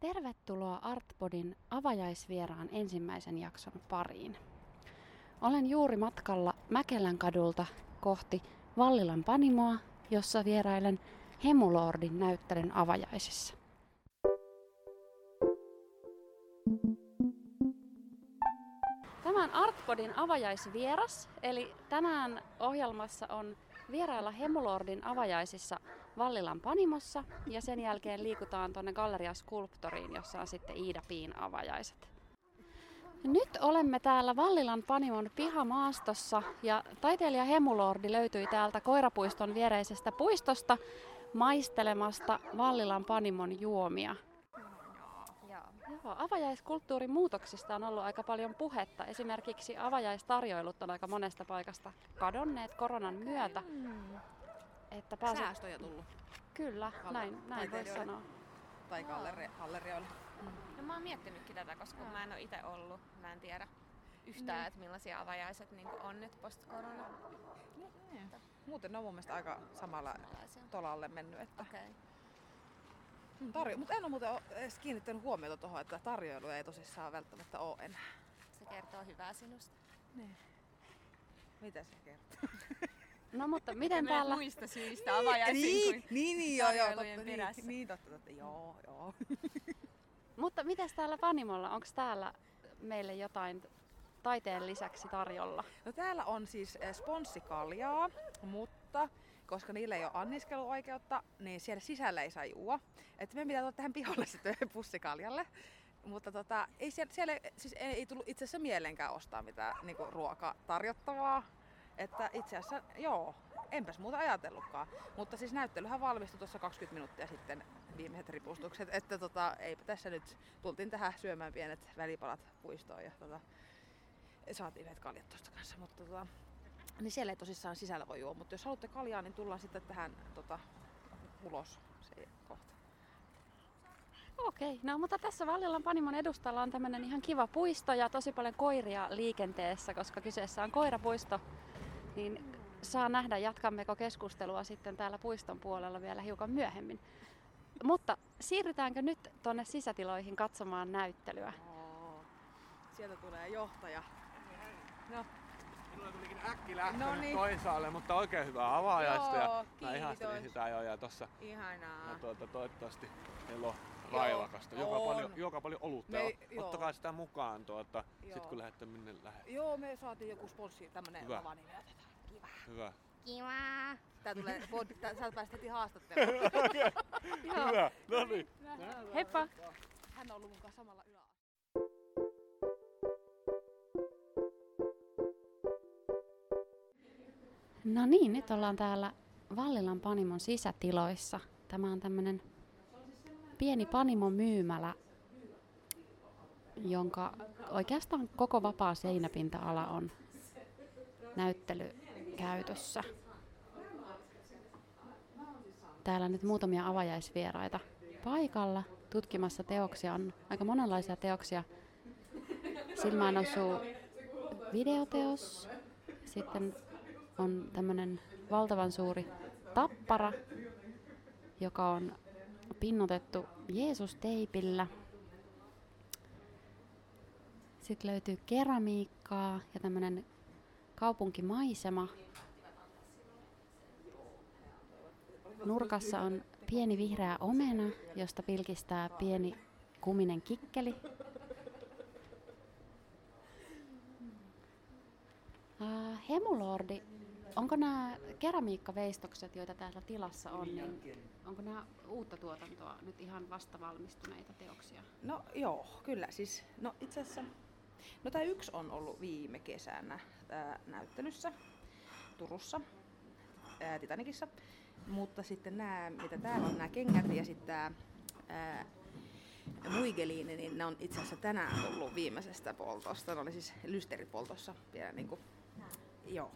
Tervetuloa Artpodin avajaisvieraan ensimmäisen jakson pariin. Olen juuri matkalla Mäkelän kadulta kohti Vallilan Panimoa, jossa vierailen Hemulordin näyttelyn avajaisissa. Artpodin avajaisvieras, eli tänään ohjelmassa on vierailla Hemulordin avajaisissa Vallilan Panimossa ja sen jälkeen liikutaan tuonne Galleria Sculptoriin, jossa on sitten Iida Piin avajaiset. Nyt olemme täällä Vallilan Panimon pihamaastossa ja taiteilija Hemulordi löytyi täältä koirapuiston viereisestä puistosta maistelemasta Vallilan Panimon juomia. Joo, avajaiskulttuurin muutoksista on ollut aika paljon puhetta. Esimerkiksi avajaistarjoilut on aika monesta paikasta kadonneet koronan myötä. Mm. Että pääset... Säästöjä tullut. Kyllä, näin, näin voi sanoa. Tai galleri- gallerioille. Mm. No mä oon miettinytkin tätä, koska mä en ole itse ollut. Mä en tiedä yhtään, mm. että millaisia avajaiset niin on nyt post-korona. No, Muuten ne on mun mielestä aika samalla tolalle mennyt. Että... Okay. Mm, tarjo- Mutta en ole muuten edes kiinnittänyt huomiota tuohon, että tarjoilu ei tosissaan välttämättä ole enää. Se kertoo hyvää sinusta. Niin. Mitä se kertoo? No mutta miten täällä... muista syistä avajaisiin niin, kuin niin, niin, joo, joo, totta, niin, niin, totta, totta, joo, joo. mutta mitäs täällä Panimolla, onko täällä meille jotain taiteen lisäksi tarjolla? No täällä on siis eh, sponssikaljaa, mutta koska niillä ei ole anniskeluoikeutta, niin siellä sisällä ei saa juua. Että me pitää tulla tähän pihalle sitten pussikaljalle. Mutta tota, ei siellä, siellä siis ei, ei tullut itse asiassa mielenkään ostaa mitään niin ruokatarjottavaa. Että itse asiassa, joo, enpäs muuta ajatellutkaan. Mutta siis näyttelyhän valmistui tuossa 20 minuuttia sitten viimeiset ripustukset. Että tota, eipä tässä nyt, tultiin tähän syömään pienet välipalat puistoon ja tota, saatiin yhdet kaljat tuosta kanssa. Mutta tota, niin siellä ei tosissaan sisällä voi juo, mutta jos haluatte kaljaa, niin tullaan sitten tähän tota, ulos se kohta. Okei, no mutta tässä Vallilan Panimon edustalla on tämmöinen ihan kiva puisto ja tosi paljon koiria liikenteessä, koska kyseessä on koirapuisto. Niin saa nähdä, jatkammeko keskustelua sitten täällä puiston puolella vielä hiukan myöhemmin. Mutta siirrytäänkö nyt tuonne sisätiloihin katsomaan näyttelyä? Oo, sieltä tulee johtaja. No, Minulla tulikin äkki lähtenyt no niin. toisaalle, mutta oikein hyvää avaajaista. Joo, ja mä ihastelin sitä jo ja tossa Ihanaa. Ja tuota, toivottavasti meillä on railakasta. Joka paljon, joka paljon olutta. Me, Ottakaa sitä mukaan tuota, sit kun lähdette minne lähdette. Joo, me saatiin joku sponssi, tämmönen Hyvä. nimi otetaan. Kiva. Hyvä. Kiva. Tää tulee, tää, sä päästä heti haastatteluun. Hyvä, no niin. Heippa. Hän on ollut mun kanssa samalla yläasteella. No niin, nyt ollaan täällä Vallilan Panimon sisätiloissa. Tämä on tämmöinen pieni Panimon myymälä, jonka oikeastaan koko vapaa seinäpinta-ala on näyttelykäytössä. Täällä nyt muutamia avajaisvieraita paikalla tutkimassa teoksia. On aika monenlaisia teoksia. Silmään osuu videoteos, sitten on tämmöinen valtavan suuri tappara, joka on pinnotettu Jeesus-teipillä. Sitten löytyy keramiikkaa ja tämmöinen kaupunkimaisema. Nurkassa on pieni vihreä omena, josta pilkistää pieni kuminen kikkeli. Uh, Hemulordi Onko nämä keramiikkaveistokset, joita täällä tilassa on, niin onko nämä uutta tuotantoa, nyt ihan vasta valmistuneita teoksia? No joo, kyllä. Siis, no itse asiassa, no tämä yksi on ollut viime kesänä ää, näyttelyssä Turussa, ää, Titanikissa. Mutta sitten nämä, mitä täällä on, nämä kengät ja sitten tämä muigeliini, niin ne on itse asiassa tänään tullut viimeisestä poltosta. Ne oli siis lysteripoltossa vielä niin kuin, joo,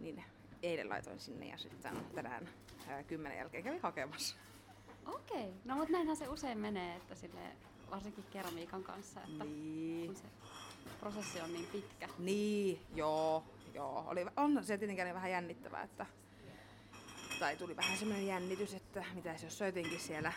niin eilen laitoin sinne ja sitten tänään ää, kymmenen jälkeen kävin hakemassa. Okei, okay. no mutta näinhän se usein menee, että sille varsinkin keramiikan kanssa, että niin. se prosessi on niin pitkä. Niin, joo, joo. Oli, on se tietenkin vähän jännittävää, että tai tuli vähän semmoinen jännitys, että mitä jos jotenkin siellä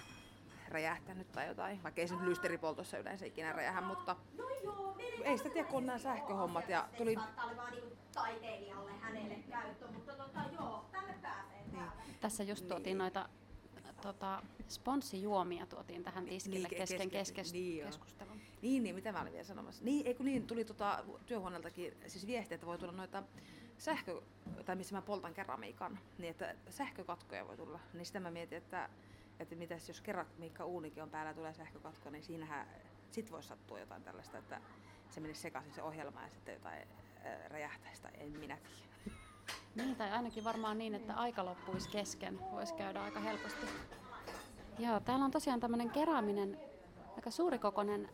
räjähtänyt tai jotain, vaikka ei se nyt lysteripoltossa yleensä ikinä räjähä, mutta no joo, ei sitä tiedä, kun nämä sähköhommat. Ja tuli... Saattaa olla vaan niinku taiteilijalle hänelle käyttö, mutta tota, joo, tänne pääsee. Niin. Tässä just tuotiin niin. noita tota, sponssijuomia tuotiin tähän tiskille niin, kesken, kesken niin keskustelun. Niin, niin, mitä mä olin vielä sanomassa. Niin, ei kun niin, tuli tota, työhuoneeltakin siis viesti, että voi tulla noita sähkö, tai missä mä poltan keramiikan, niin että sähkökatkoja voi tulla. Niin sitä mä mietin, että, että mitäs jos keramiikka uunikin on päällä tulee sähkökatko, niin siinähän sit voisi sattua jotain tällaista, että se menisi sekaisin se ohjelma ja sitten jotain räjähtäisi tai en minä tiedä. Niin, tai ainakin varmaan niin, että aika loppuisi kesken. Voisi käydä aika helposti. Joo, täällä on tosiaan tämmöinen kerääminen, aika suurikokoinen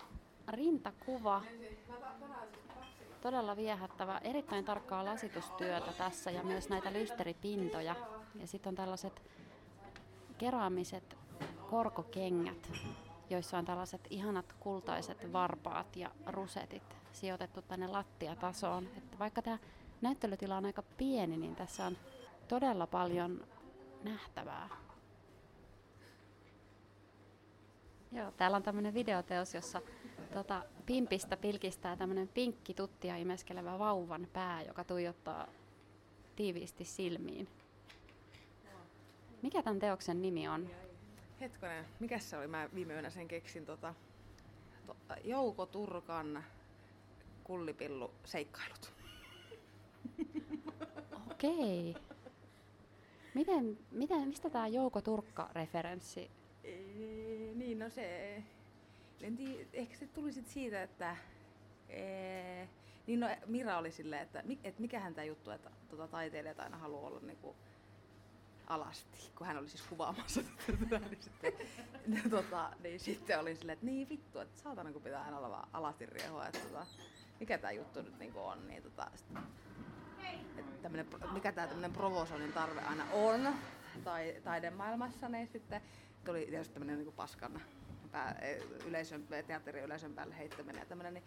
rintakuva. Todella viehättävä, erittäin tarkkaa lasitustyötä tässä ja myös näitä lysteripintoja. Ja sitten on tällaiset keraamiset korkokengät, joissa on tällaiset ihanat kultaiset varpaat ja rusetit sijoitettu tänne lattiatasoon. Että vaikka tämä näyttelytila on aika pieni, niin tässä on todella paljon nähtävää. Joo, täällä on tämmöinen videoteos, jossa tota, pimpistä pilkistää tämmöinen pinkki tuttia imeskelevä vauvan pää, joka tuijottaa tiiviisti silmiin. Mikä tämän teoksen nimi on? Hetkonen, mikä se oli? Mä viime yönä sen keksin. Tota, to, Jouko Turkan kullipillu seikkailut. Okei. Miten, miten, mistä tämä Jouko Turkka-referenssi? Ee, niin, no se... En tiedä, ehkä se tuli sit siitä, että... Ee, niin no Mira oli silleen, että, että mikähän tämä juttu, että tota, taiteilijat aina haluaa olla niinku alasti, kun hän oli siis kuvaamassa tätä, niin sitten, niin, tota, niin sitten oli silleen, että niin vittu, että saatana kun pitää aina olla vaan alasti riehua, että tota, mikä tämä juttu nyt niinku on, niin tota, että tämmönen, mikä tämä tämmöinen provosoinnin tarve aina on tai, taidemaailmassa, niin sitten tuli tietysti tämmöinen niin paskan pää, yleisön, teatteriyleisön päälle heittäminen ja tämmöinen, niin,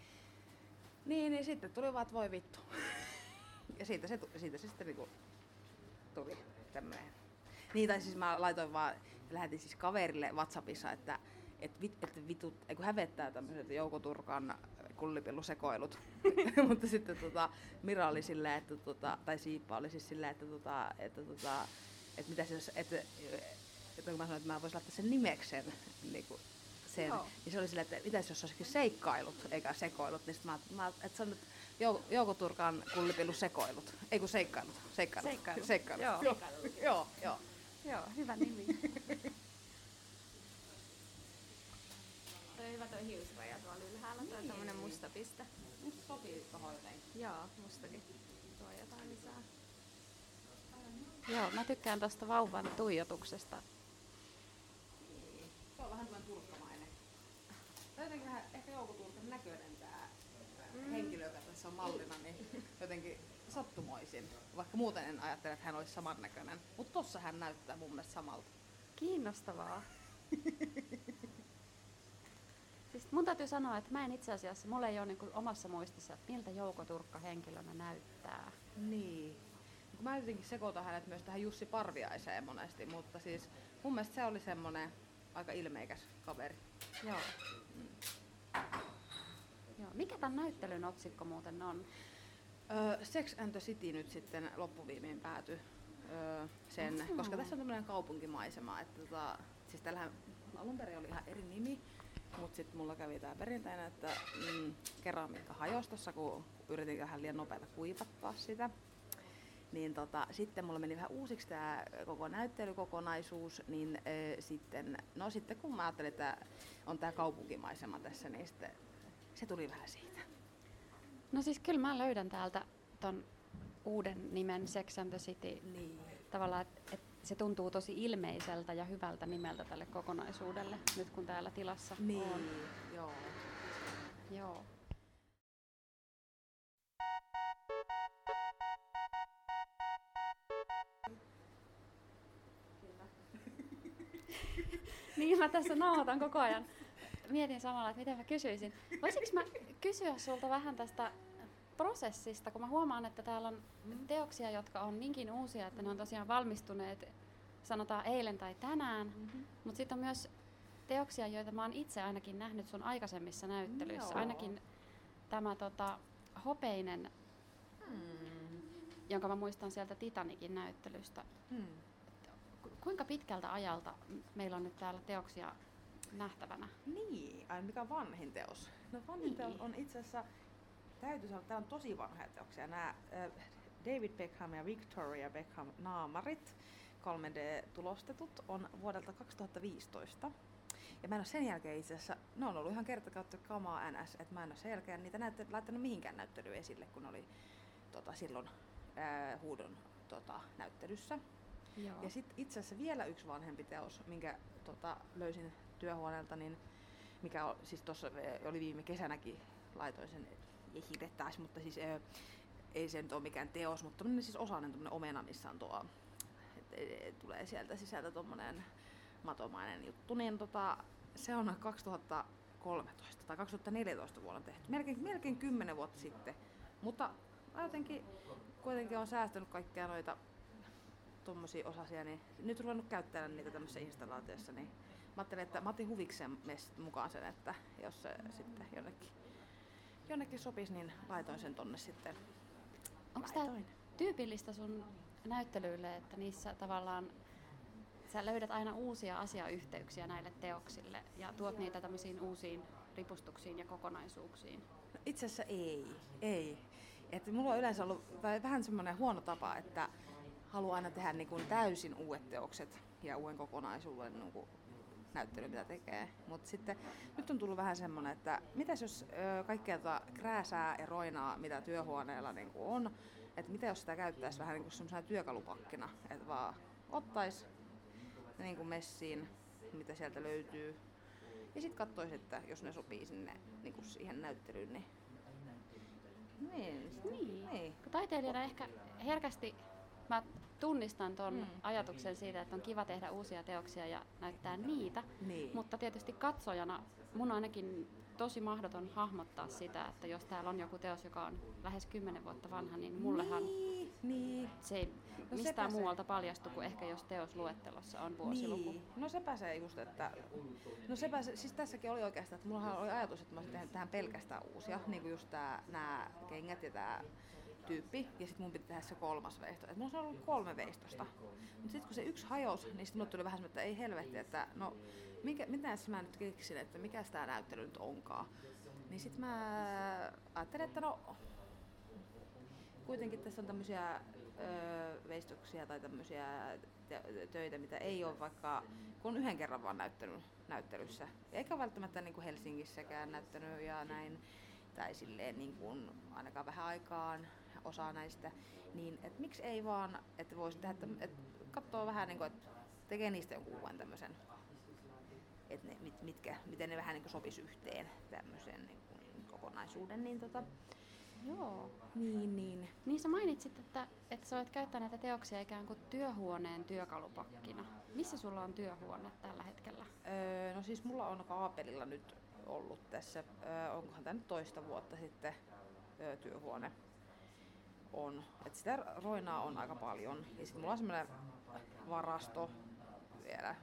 niin, niin sitten tuli vaan, että voi vittu. Ja siitä se, siitä se sitten niinku tuli tämmöinen. Niin, tai siis mä laitoin vaan, lähetin siis kaverille Whatsappissa, että että vit, et vitut, kun hävettää tämmöiset Jouko Turkan kullipillusekoilut. Mutta sitten tota, Mira oli silleen, että tota, tai Siippa oli siis silleen, että, tota, että, tota, että mitä se, että, että kun mä sanoin, että mä voisin laittaa sen nimeksen, niin kuin sen, Joo. niin se oli silleen, että mitäs jos olisikin seikkailut, eikä sekoilut, niin sitten mä, mä että se on nyt Jouko Turkan kullipillu sekoilut, ei kun seikkailut. Seikkailut. Seikkailut. seikkailut. Joo. Joo. joo, joo. Joo, hyvä nimi. toi hyvä toi hiusraja tuolla ylhäällä, niin. toi tämmönen musta piste. Musta sopii tohon jotenkin. Joo, mustakin tuo jotain lisää. Joo, mä tykkään tosta vauvan tuijotuksesta. Se on vähän tämmöinen turkkamainen. Tai jotenkin vähän ehkä joukoturkan näköinen tää mm. henkilö, joka tässä on mallina, niin jotenkin sattumoisin. Vaikka muuten en ajattele, että hän olisi samannäköinen. Mutta tossa hän näyttää mun mielestä samalta. Kiinnostavaa. siis mun täytyy sanoa, että mä en itse asiassa, mulla ei ole niin omassa muistissa, että miltä Jouko Turkka henkilönä näyttää. Niin. Mä jotenkin sekoitan hänet myös tähän Jussi Parviaiseen monesti, mutta siis mun mielestä se oli semmonen aika ilmeikäs kaveri. Joo. Mm. Joo. Mikä tämän näyttelyn otsikko muuten on? Öö, Sex and the City nyt sitten loppuviimein päätyi öö, sen, mm-hmm. koska tässä on tämmöinen kaupunkimaisema, että tota, siis tällähän alun perin oli ihan eri nimi, mutta sitten mulla kävi tämä perinteinen, että mm, keramiikka hajosi tossa, kun yritin vähän liian nopeasti kuivattaa sitä. Niin tota, sitten mulla meni vähän uusiksi tämä koko näyttelykokonaisuus, niin äh, sitten, no sitten kun mä ajattelin, että on tämä kaupunkimaisema tässä, niin sitten se tuli vähän siitä. No siis kyllä mä löydän täältä ton uuden nimen Sex and the City. Niin. Tavallaan, että et se tuntuu tosi ilmeiseltä ja hyvältä nimeltä tälle kokonaisuudelle, nyt kun täällä tilassa niin. on. Joo. Joo. niin mä tässä nauhoitan koko ajan mietin samalla, että miten mä kysyisin. Voisinko mä kysyä sulta vähän tästä prosessista, kun mä huomaan, että täällä on teoksia, jotka on niinkin uusia, että ne on tosiaan valmistuneet sanotaan eilen tai tänään, mm-hmm. mutta sitten on myös teoksia, joita mä oon itse ainakin nähnyt sun aikaisemmissa näyttelyissä. Joo. Ainakin tämä tota, hopeinen, hmm. jonka mä muistan sieltä Titanikin näyttelystä. Hmm. Kuinka pitkältä ajalta meillä on nyt täällä teoksia nähtävänä? Niin, ai mikä vanhin teos? No vanhin niin. teos on itse asiassa, täytyy sanoa, että täällä on tosi vanhoja teoksia. Nämä äh, David Beckham ja Victoria Beckham naamarit, 3D-tulostetut, on vuodelta 2015. Ja mä en ole sen jälkeen itse asiassa, ne on ollut ihan kerta kautta kamaa NS, että mä en ole sen jälkeen niitä näytte, laittanut mihinkään näyttelyyn esille, kun oli tota, silloin ää, huudon tota, näyttelyssä. Joo. Ja sitten itse asiassa vielä yksi vanhempi teos, minkä tota, löysin työhuoneelta, niin mikä on, siis tuossa oli viime kesänäkin, laitoin sen hidettäisi, mutta siis ää, ei se nyt ole mikään teos, mutta siis osainen omena, missä on tuo, että tulee sieltä sisältä tuommoinen matomainen juttu, niin tota, se on 2013 tai 2014 vuonna tehty, melkein, melkein 10 vuotta sitten. Mutta jotenkin kuitenkin on säästänyt kaikkia noita tuommoisia osasia, niin nyt ruvennut käyttämään niitä tämmöisessä installaatiossa, niin mä ajattelin, että mä otin huvikseen mukaan sen, että jos se sitten jonnekin, jonnekin sopisi, niin laitoin sen tonne sitten. Onko tämä tyypillistä sun näyttelyille, että niissä tavallaan sä löydät aina uusia asiayhteyksiä näille teoksille ja tuot niitä tämmöisiin uusiin ripustuksiin ja kokonaisuuksiin? No itse asiassa ei, ei. Että mulla on yleensä ollut vähän semmoinen huono tapa, että haluan aina tehdä niin kuin täysin uudet teokset ja uuden kokonaisuuden niin kuin näyttely, mitä tekee. Mutta sitten nyt on tullut vähän semmoinen, että mitäs jos ö, kaikkea tuota krääsää ja roinaa, mitä työhuoneella niin kuin on, että mitä jos sitä käyttäisi vähän niin kuin työkalupakkina, että vaan ottaisi niin kuin messiin, mitä sieltä löytyy. Ja sitten katsoisin, että jos ne sopii sinne niin kuin siihen näyttelyyn, niin niin, niin. niin. Taiteilijana ehkä herkästi mä tunnistan ton mm. ajatuksen siitä, että on kiva tehdä uusia teoksia ja näyttää niitä, niin. mutta tietysti katsojana mun ainakin tosi mahdoton hahmottaa sitä, että jos täällä on joku teos, joka on lähes kymmenen vuotta vanha, niin mullehan niin, niin. se ei no mistään muualta paljastu kuin ehkä jos teosluettelossa on vuosiluku. Niin. No sepä se just, että... No sepä se, siis tässäkin oli oikeastaan, että mulla oli ajatus, että mä olisin tähän pelkästään uusia, niin kuin just tää, nämä kengät ja tämä tyyppi, ja sitten mun piti tehdä se kolmas veisto. Et mulla on ollut kolme veistosta. Mutta sitten kun se yksi hajosi, niin sitten mulle tuli vähän semmoinen, että ei helvetti, että no mikä, mitä mä nyt keksin, että mikä tämä näyttely nyt onkaan. Niin sitten mä ajattelin, että no kuitenkin tässä on tämmöisiä veistoksia tai tämmöisiä töitä, mitä ei ole vaikka, kun yhden kerran vaan näyttänyt näyttelyssä. Eikä välttämättä niin kuin Helsingissäkään näyttänyt ja näin, tai silleen niin kuin ainakaan vähän aikaan osaa näistä, niin et miksi ei vaan, että voisi tehdä, että, että katsoo vähän niin kuin, että tekee niistä jonkun uuden tämmöisen että ne, mit, mitkä, miten ne vähän niin sopisi yhteen tämmöisen niin kuin kokonaisuuden. Niin tota, Joo. Niin, niin. Niin sä mainitsit, että, että sä olet käyttänyt näitä teoksia ikään kuin työhuoneen työkalupakkina. Missä sulla on työhuone tällä hetkellä? Öö, no siis mulla on kaapelilla nyt ollut tässä, öö, onkohan tämä nyt toista vuotta sitten öö, työhuone on. Et sitä roinaa on aika paljon. Ja sitten mulla on semmoinen varasto vielä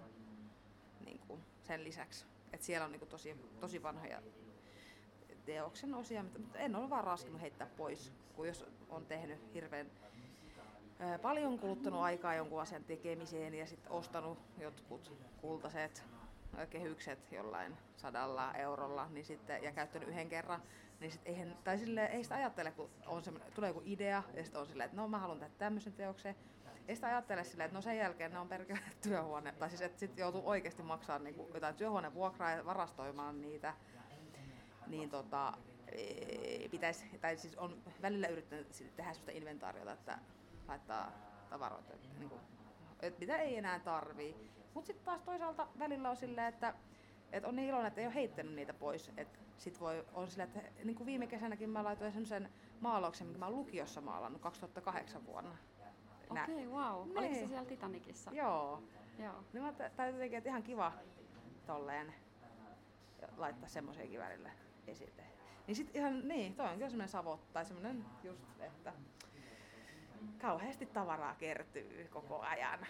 niin kuin sen lisäksi. Että siellä on niin kuin tosi, tosi vanhoja teoksen osia, mutta en ole vaan raskinut heittää pois, kun jos on tehnyt hirveän paljon kuluttanut aikaa jonkun asian tekemiseen ja sitten ostanut jotkut kultaiset kehykset jollain sadalla eurolla niin sitten, ja käyttänyt yhden kerran, niin sit eihän, tai sille, ei sitä ajattele, kun on tulee joku idea ja sitten on silleen, että no mä haluan tehdä tämmöisen teoksen, ei sitä ajattele silleen, että no sen jälkeen ne on perkele työhuone, tai siis että sitten joutuu oikeasti maksaa niin jotain työhuonevuokraa ja varastoimaan niitä, niin tota, pitäisi, tai siis on välillä yrittänyt tehdä sellaista inventaariota, että laittaa tavaroita, niin kuin, että mitä ei enää tarvii. Mutta sitten taas toisaalta välillä on silleen, että, että on niin iloinen, että ei ole heittänyt niitä pois. Et sit voi, on silleen, että niin kuin viime kesänäkin mä laitoin sen maalauksen, minkä mä oon lukiossa maalannut 2008 vuonna. Okei, okay, wow. Oliko se siellä Titanicissa? Joo. Joo. Niin mä t- jotenkin, että ihan kiva tolleen laittaa semmoisiakin välillä esille. Niin sit ihan, niin, toi on kyllä semmoinen savot, tai semmoinen just, että kauheasti tavaraa kertyy koko ajan.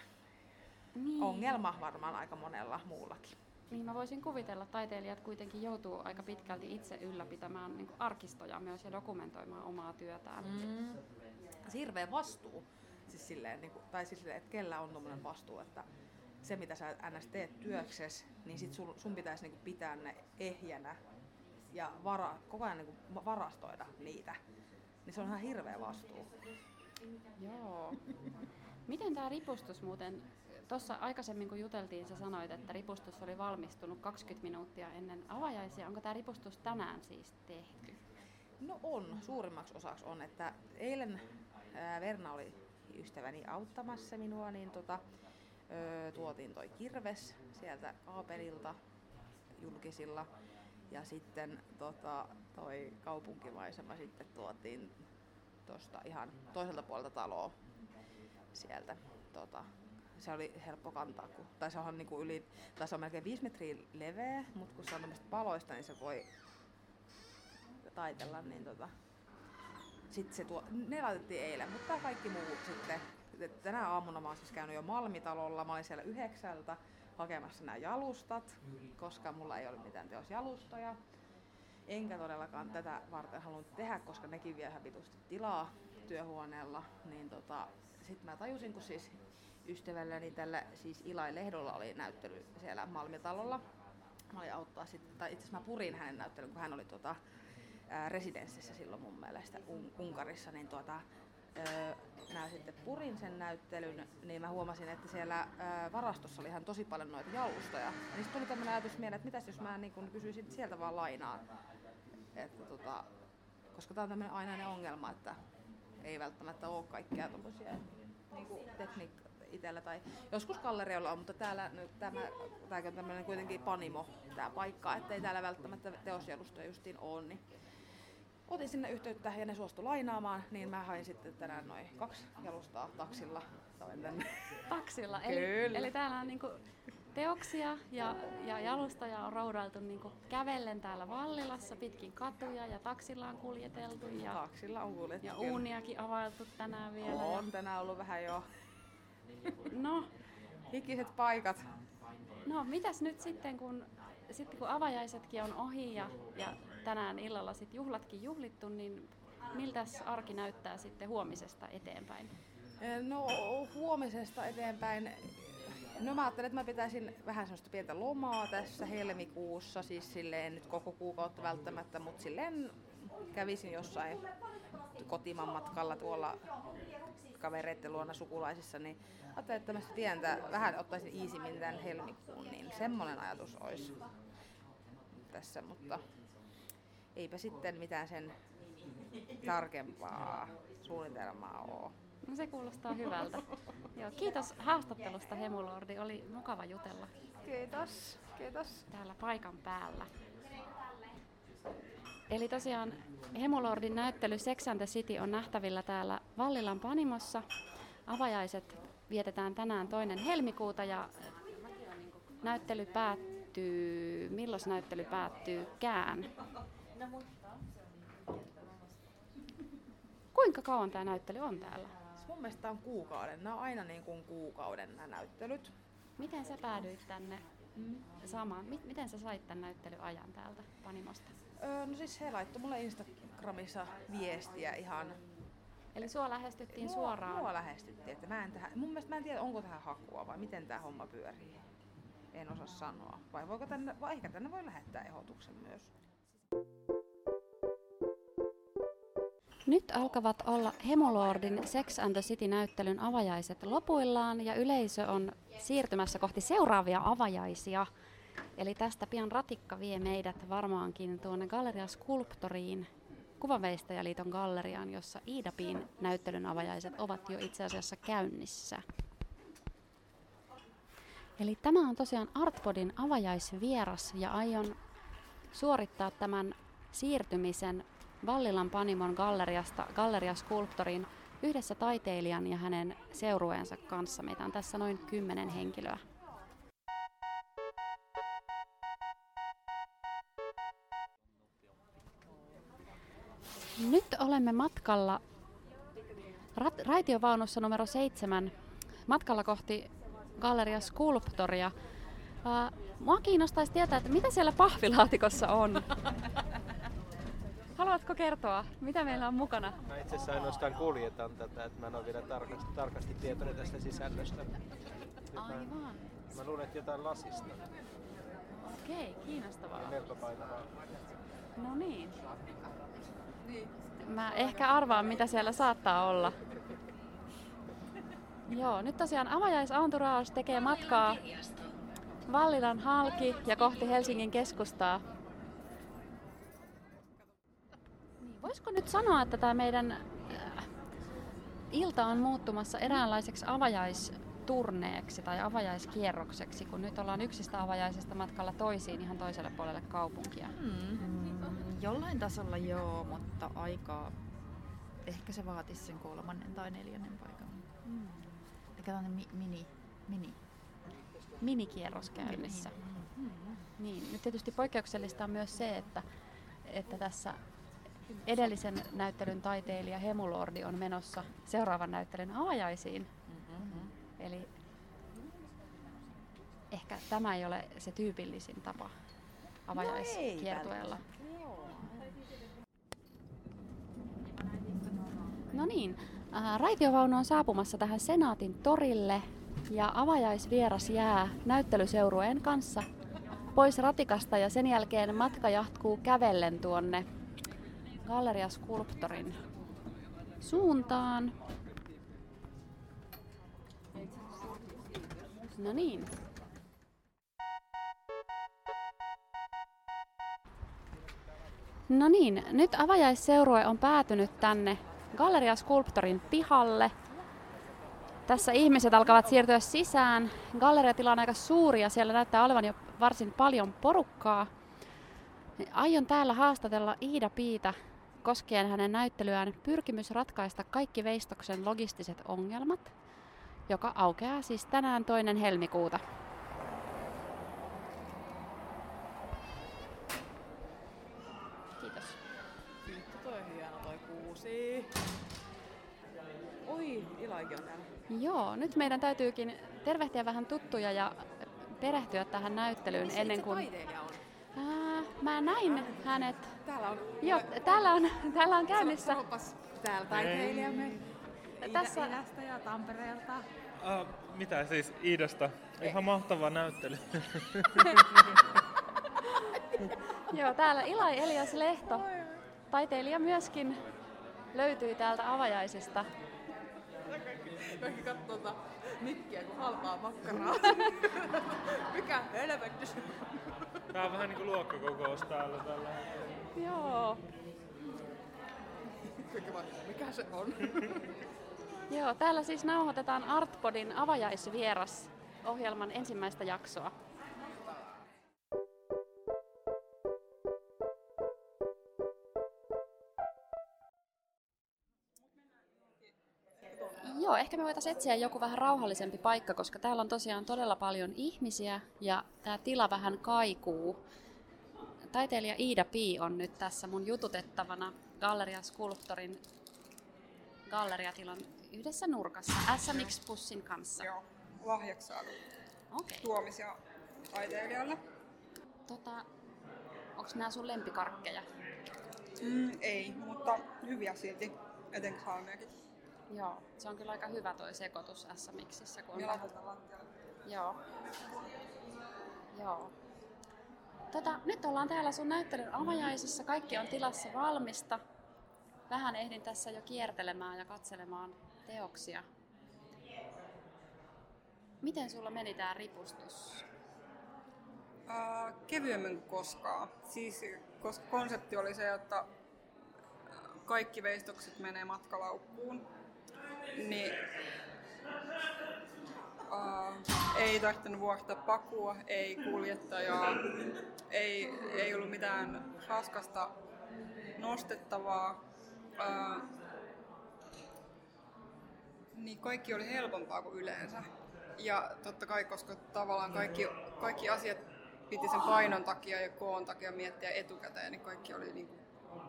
Niin. Ongelma varmaan aika monella muullakin. Niin mä voisin kuvitella, että taiteilijat kuitenkin joutuu aika pitkälti itse ylläpitämään niin arkistoja myös ja dokumentoimaan omaa työtään. Mm. Hirveä vastuu. Siis silleen, niin kuin, tai siis silleen, että kellä on tuommoinen vastuu, että se mitä sä ns. teet työksessä, niin sit sun, sun pitäisi niin kuin, pitää ne ehjänä ja vara, koko ajan niin kuin, varastoida niitä. Niin se on ihan hirveä vastuu. Joo. Miten tämä ripustus muuten Tuossa aikaisemmin kun juteltiin, sä sanoit, että ripustus oli valmistunut 20 minuuttia ennen avajaisia. Onko tämä ripustus tänään siis tehty? No on, suurimmaksi osaksi on. Että eilen ää, Verna oli ystäväni auttamassa minua, niin tota, ö, tuotiin toi kirves sieltä kaapelilta julkisilla. Ja sitten tota, toi kaupunkimaisema sitten tuotiin tuosta ihan toiselta puolelta taloa sieltä tota, se oli helppo kantaa, kun, tai se on, niin kuin yli, tai se on melkein 5 metriä leveä, mutta kun se on paloista, niin se voi taitella, niin tota, sitten se tuo, ne laitettiin eilen, mutta kaikki muu sitten, tänä aamuna mä oon siis käynyt jo Malmitalolla, mä olin siellä yhdeksältä hakemassa nämä jalustat, koska mulla ei ole mitään teosjalustoja. Enkä todellakaan tätä varten halunnut tehdä, koska nekin vie ihan vitusti tilaa työhuoneella. Niin tota, sitten mä tajusin, kun siis ystävälläni tällä siis Ilai Lehdolla oli näyttely siellä Malmitalolla. Mä olin auttaa sitten, tai itse asiassa mä purin hänen näyttelyn, kun hän oli tuota, ää, residenssissä silloin mun mielestä Un- Unkarissa, niin tuota, öö, mä sitten purin sen näyttelyn, niin mä huomasin, että siellä varastossa oli ihan tosi paljon noita jalustoja. Ja niin tuli tämmöinen ajatus mieleen, että mitäs jos mä niin kun kysyisin sieltä vaan lainaa. Että tota, koska tämä on tämmöinen ainainen ongelma, että ei välttämättä ole kaikkea tuommoisia niin tekniikkaa itsellä tai joskus gallerialla on, mutta täällä nyt tämä, tämä on tämmöinen kuitenkin panimo tämä paikka, ettei täällä välttämättä teosjalustoja justiin ole, niin otin sinne yhteyttä ja ne suostu lainaamaan, niin mä hain sitten tänään noin kaksi jalustaa taksilla. tänne. Taksilla? Eli, eli täällä on niinku teoksia ja, ja jalustoja on roudailtu niinku kävellen täällä Vallilassa pitkin katuja ja taksilla on kuljeteltu. Ja, taksilla on kuljeteltu. Ja uuniakin availtu tänään vielä. On tänään ollut vähän jo No. Hikiset paikat. No, mitäs nyt sitten, kun, sitten kun avajaisetkin on ohi ja, ja tänään illalla sitten juhlatkin juhlittu, niin miltä arki näyttää sitten huomisesta eteenpäin? No huomisesta eteenpäin No mä ajattelin, että mä pitäisin vähän sellaista pientä lomaa tässä helmikuussa, siis silleen nyt koko kuukautta välttämättä, mutta silleen kävisin jossain kotimaan matkalla tuolla kavereiden luona sukulaisissa, niin ajattelin, että tämmöistä pientä, vähän ottaisin iisimmin tämän helmikuun, niin semmoinen ajatus olisi tässä, mutta eipä sitten mitään sen tarkempaa suunnitelmaa ole. No se kuulostaa hyvältä. Joo, kiitos haastattelusta Hemulordi, oli mukava jutella. Kiitos, kiitos. Täällä paikan päällä. Eli tosiaan Hemulordin näyttely Sex and the City on nähtävillä täällä Vallilan Panimossa. Avajaiset vietetään tänään toinen helmikuuta ja näyttely päättyy, milloin näyttely päättyy kään? Kuinka kauan tämä näyttely on täällä? Mun mielestä on kuukauden. Nämä on aina niin kuin kuukauden nämä näyttelyt. Miten sä päädyit tänne saamaan? Miten sä sait tämän näyttelyajan täältä Panimosta? Öö, no siis he laittoi mulle Instagramissa viestiä ihan Eli sua lähestyttiin mua, suoraan? Mua lähestyttiin, että mä en tähän, mun mielestä mä en tiedä onko tähän hakua vai miten tämä homma pyörii. En osaa sanoa. Vai voiko tänne, vai ehkä tänne voi lähettää ehdotuksen myös. Nyt alkavat olla Hemolordin Sex and the City-näyttelyn avajaiset lopuillaan ja yleisö on siirtymässä kohti seuraavia avajaisia. Eli tästä pian ratikka vie meidät varmaankin tuonne Galleria Sculptoriin Kuvanveistäjäliiton galleriaan, jossa Iidapin näyttelyn avajaiset ovat jo itse asiassa käynnissä. Eli tämä on tosiaan Artpodin avajaisvieras ja aion suorittaa tämän siirtymisen Vallilan Panimon galleriasta Galleria Sculptoriin yhdessä taiteilijan ja hänen seurueensa kanssa. Meitä on tässä noin kymmenen henkilöä. Nyt olemme matkalla rat- raitiovaunussa numero seitsemän matkalla kohti Galleria Sculptoria. Uh, mua kiinnostaisi tietää, että mitä siellä pahvilaatikossa on. Haluatko kertoa, mitä meillä on mukana? Mä itse asiassa ainoastaan kuljetan tätä, että mä en ole vielä tarkasti, tarkasti tietoinen tästä sisällöstä. Aivan. Mä luulen, että jotain lasista. Okei, kiinnostavaa. Ja melko painavaa. No niin. Mä ehkä arvaan, mitä siellä saattaa olla. Joo, nyt tosiaan avajais Entourage tekee matkaa Vallilan halki ja kohti Helsingin keskustaa. Niin, voisiko nyt sanoa, että tämä meidän äh, ilta on muuttumassa eräänlaiseksi avajaisturneeksi tai avajaiskierrokseksi, kun nyt ollaan yksistä avajaisesta matkalla toisiin ihan toiselle puolelle kaupunkia. Mm, jollain tasolla joo, mutta aikaa ehkä se vaatisi sen kolmannen tai neljännen paikan. Mm. Eikä tämmöinen mi- mini, mini. Minikierros käynnissä. Mm. Niin, nyt tietysti poikkeuksellista on myös se, että, että tässä edellisen näyttelyn taiteilija Hemulordi on menossa seuraavan näyttelyn avajaisiin. Mm-hmm. Eli ehkä tämä ei ole se tyypillisin tapa avajaiskiertueella. No niin, äh, raitiovaunu on saapumassa tähän Senaatin torille ja avajaisvieras jää näyttelyseurueen kanssa pois ratikasta ja sen jälkeen matka jatkuu kävellen tuonne Galleria Sculptorin suuntaan. No niin. No niin, nyt avajaisseurue on päätynyt tänne Galleria Sculptorin pihalle. Tässä ihmiset alkavat siirtyä sisään. Galleriatila on aika suuri ja siellä näyttää olevan jo varsin paljon porukkaa. Aion täällä haastatella Iida Piitä koskien hänen näyttelyään Pyrkimys ratkaista kaikki veistoksen logistiset ongelmat, joka aukeaa siis tänään toinen helmikuuta. Kiitos. Vittu toi on hieno toi kuusi. Ilaikin on täällä. Joo, nyt meidän täytyykin tervehtiä vähän tuttuja ja perehtyä tähän näyttelyyn Missä ennen kuin... taiteilija on? Ää, mä näin hänet. Täällä on... Joo, täällä on, täällä on käynnissä. Sanopas täällä taiteilijamme. Tässä- Idästä ja Tampereelta. Uh, mitä siis Iidasta? Ihan mahtava näyttely. Joo, täällä Ilai Elias Lehto, taiteilija myöskin, löytyi täältä avajaisista. Kaikki katsoo tota mikkiä kuin halpaa makkaraa. Mikä helvetti se on? Tää on vähän niinku luokkakokous täällä tällä hetkellä. Joo. Mikä se on? Joo, täällä siis nauhoitetaan Artpodin avajaisvieras ohjelman ensimmäistä jaksoa. Ehkä me voitaisiin etsiä joku vähän rauhallisempi paikka, koska täällä on tosiaan todella paljon ihmisiä ja tämä tila vähän kaikuu. Taiteilija Iida Pi on nyt tässä mun jututettavana Galleria Sculptorin galleriatilan yhdessä nurkassa SMX-pussin kanssa. Joo, lahjaksi saatu Okei. tuomisia taiteilijalle. Tota, onks nämä sun lempikarkkeja? Mm, ei, mutta hyviä silti, etenkin halmeakin. Joo, se on kyllä aika hyvä toi sekoitus SMXissä. Kun on vähän-. Joo. Joo. Tota, nyt ollaan täällä sun näyttelyn avajaisissa. Kaikki on tilassa valmista. Vähän ehdin tässä jo kiertelemään ja katselemaan teoksia. Miten sulla meni tää ripustus? Uh, kevyemmin kuin koskaan. Siis, koska konsepti oli se, että kaikki veistokset menee matkalaukkuun, niin uh, ei tarvinnut vuokata pakua, ei kuljettajaa, ei, ei ollut mitään raskasta nostettavaa. Uh, niin kaikki oli helpompaa kuin yleensä. Ja totta kai, koska tavallaan kaikki, kaikki asiat piti sen painon takia ja koon takia miettiä etukäteen, niin kaikki oli niin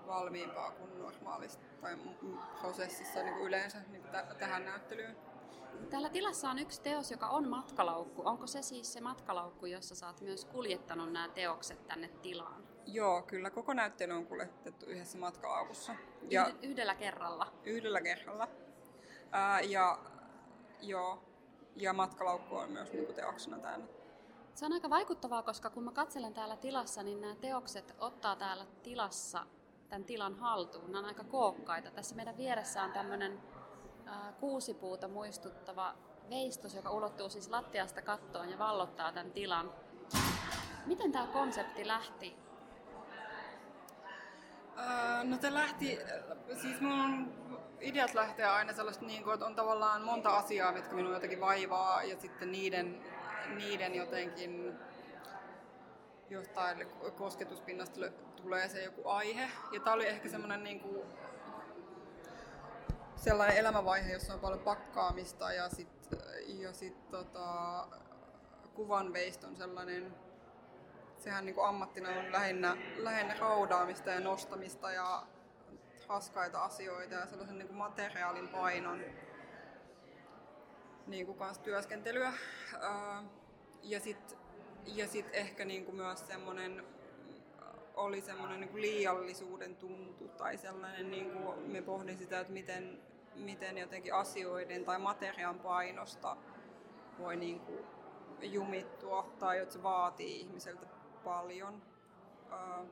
valmiimpaa kuin normaalista tai prosessissa niin kuin yleensä niin kuin t- tähän näyttelyyn. Täällä tilassa on yksi teos, joka on matkalaukku. Onko se siis se matkalaukku, jossa oot myös kuljettanut nämä teokset tänne tilaan? Joo, kyllä. Koko näyttely on kuljetettu yhdessä matkalaukussa. Ja yhdellä kerralla? Yhdellä kerralla. Ää, ja, joo, ja matkalaukku on myös niin teoksena täällä. Se on aika vaikuttavaa, koska kun mä katselen täällä tilassa, niin nämä teokset ottaa täällä tilassa tämän tilan haltuun. Nämä on aika kookkaita. Tässä meidän vieressä on tämmöinen kuusipuuta muistuttava veistos, joka ulottuu siis lattiasta kattoon ja vallottaa tämän tilan. Miten tämä konsepti lähti? no te lähti, siis mun ideat lähtee aina sellaista, niin kuin, että on tavallaan monta asiaa, mitkä minua jotenkin vaivaa ja sitten niiden, niiden jotenkin jostain kosketuspinnasta tulee se joku aihe. Ja tämä oli ehkä semmoinen niin kuin, sellainen elämänvaihe, jossa on paljon pakkaamista ja sitten ja sit, tota, kuvanveist on sellainen, sehän niin kuin ammattina on lähinnä, lähinnä raudaamista ja nostamista ja raskaita asioita ja sellaisen niin kuin materiaalin painon niin kuin kanssa työskentelyä. Ja sitten ja sit ehkä niin kuin myös semmoinen oli semmoinen niin liiallisuuden tuntu tai sellainen, niin kuin me pohdin sitä, että miten, miten jotenkin asioiden tai materiaan painosta voi niin kuin jumittua tai että se vaatii ihmiseltä paljon. Ää,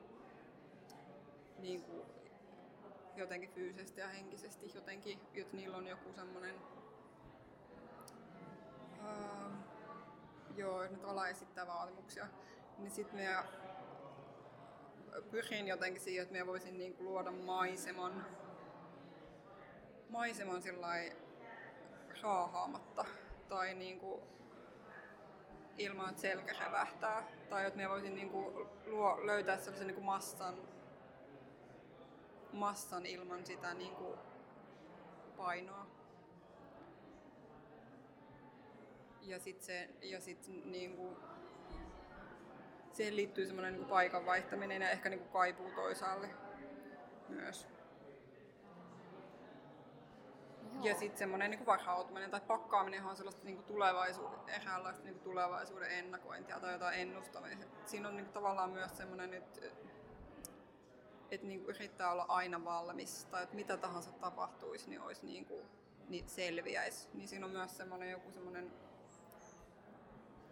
niin kuin jotenkin fyysisesti ja henkisesti jotenkin, että niillä on joku semmoinen joo, ne tavallaan esittää vaatimuksia, niin sitten me pyrin jotenkin siihen, että me voisin niinku luoda maiseman, maiseman raahaamatta tai niinku ilman, että selkä revähtää. Tai että me voisin niinku luo, löytää sellaisen niinku massan, massan ilman sitä niinku painoa. Ja sitten se, ja sit niinku, siihen liittyy semmoinen niinku paikan vaihtaminen ja ehkä niinku kaipuu toisaalle myös. Joo. Ja sitten semmoinen niinku varhautuminen tai pakkaaminen on sellaista niinku tulevaisuuden, eräänlaista niinku tulevaisuuden ennakointia tai jotain ennustamista. Siinä on niinku tavallaan myös semmoinen, että et niinku yrittää olla aina valmis tai että mitä tahansa tapahtuisi, niin olisi niinku, niin selviäisi. Niin siinä on myös semmoinen joku semmoinen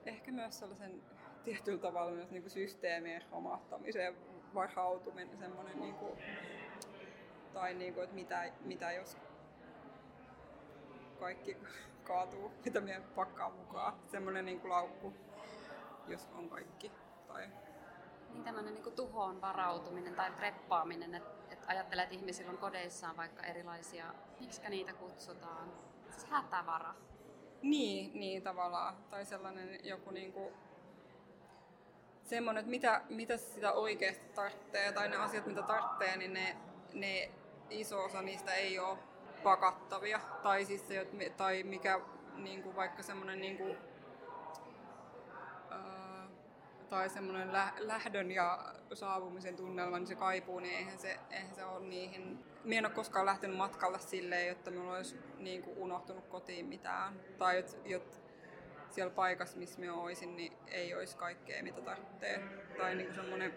ehkä myös sellaisen tietyllä tavalla myös niin kuin systeemien romahtamiseen varautuminen, semmoinen niin kuin, tai niin kuin, että mitä, mitä jos kaikki kaatuu, mitä me pakkaa mukaan. Semmoinen niin kuin laukku, jos on kaikki. Tai... Niin tämmöinen niin kuin tuhoon varautuminen tai preppaaminen, että et ajattelee, että ihmisillä on kodeissaan vaikka erilaisia, miksi niitä kutsutaan, siis hätävara niin, niin tavallaan. Tai sellainen joku niinku, semmoinen, että mitä, mitä sitä oikeasti tarvitsee, tai ne asiat, mitä tarvitsee, niin ne, ne iso osa niistä ei ole pakattavia. Tai, siis se, tai mikä niinku, vaikka semmoinen niinku, tai semmoinen lähdön ja saapumisen tunnelma, niin se kaipuu, niin eihän se, eihän se ole niihin... Mie en ole koskaan lähtenyt matkalle silleen, että minulla olisi niin kuin unohtunut kotiin mitään. Tai että siellä paikassa, missä minä olisin, niin ei olisi kaikkea, mitä tarvitsee. Tai niin semmoinen,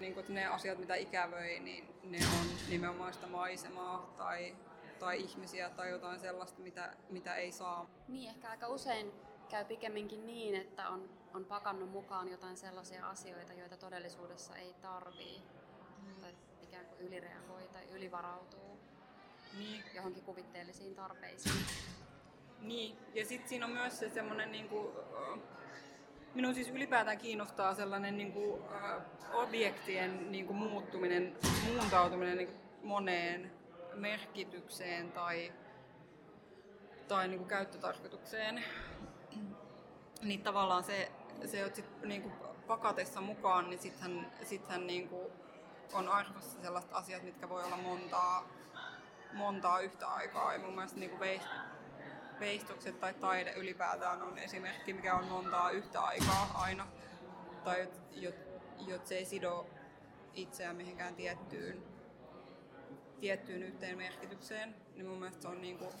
niin kuin, ne asiat, mitä ikävöi, niin ne on nimenomaan sitä maisemaa tai, tai ihmisiä tai jotain sellaista, mitä, mitä ei saa. Niin, ehkä aika usein käy pikemminkin niin, että on, on pakannut mukaan jotain sellaisia asioita, joita todellisuudessa ei tarvii. Mm. Tai ikään kuin ylireagoi tai ylivarautuu niin. johonkin kuvitteellisiin tarpeisiin. Niin, ja sitten siinä on myös se semmoinen, niin kuin, minun siis ylipäätään kiinnostaa sellainen niin kuin, objektien niin kuin muuttuminen, muuntautuminen niin kuin moneen merkitykseen tai, tai niin kuin käyttötarkoitukseen niin tavallaan se, se että sit, niin pakatessa mukaan, niin sittenhän, sittenhän niin kuin on arvossa sellaiset asiat, mitkä voi olla montaa, montaa yhtä aikaa. Ja mun mielestä niin kuin veistokset tai taide ylipäätään on esimerkki, mikä on montaa yhtä aikaa aina. Tai jot, jot, jot se ei sido itseään mihinkään tiettyyn, tiettyyn yhteen merkitykseen, niin mun mielestä se on niinku,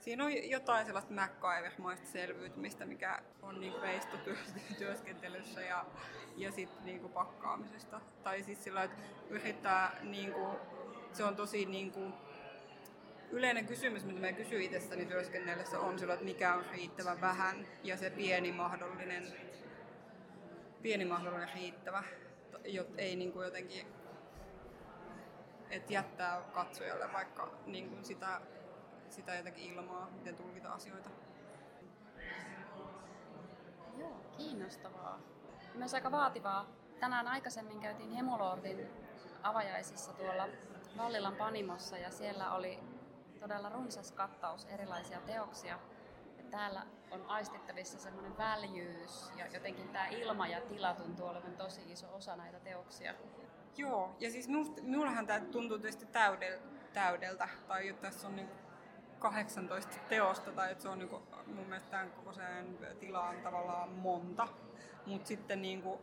siinä on jotain sellaista MacGyver-maista selviytymistä, mikä on niinku veistotyöskentelyssä ja, ja sitten niinku pakkaamisesta. Tai siis sillä, että yrittää, niinku, se on tosi niinku, yleinen kysymys, mitä me kysyy itsestäni työskennellessä, on sillä, että mikä on riittävän vähän ja se pieni mahdollinen, pieni mahdollinen riittävä, jot ei niin kuin jotenkin että jättää katsojalle vaikka niin kuin sitä, sitä jotenkin ilmaa, miten tulkita asioita. Joo, kiinnostavaa. Myös aika vaativaa. Tänään aikaisemmin käytiin Hemulordin avajaisissa tuolla Vallilan Panimossa ja siellä oli todella runsas kattaus erilaisia teoksia. Ja täällä on aistittavissa semmoinen väljyys ja jotenkin tämä ilma ja tila tuntuu olevan tosi iso osa näitä teoksia. Joo, ja siis minullahan tämä tuntuu tietysti täydel, täydeltä, tai että tässä on niinku 18 teosta, tai että se on niinku, mun mielestä tämän kokoiseen tilaan tavallaan monta. Mutta sitten niinku,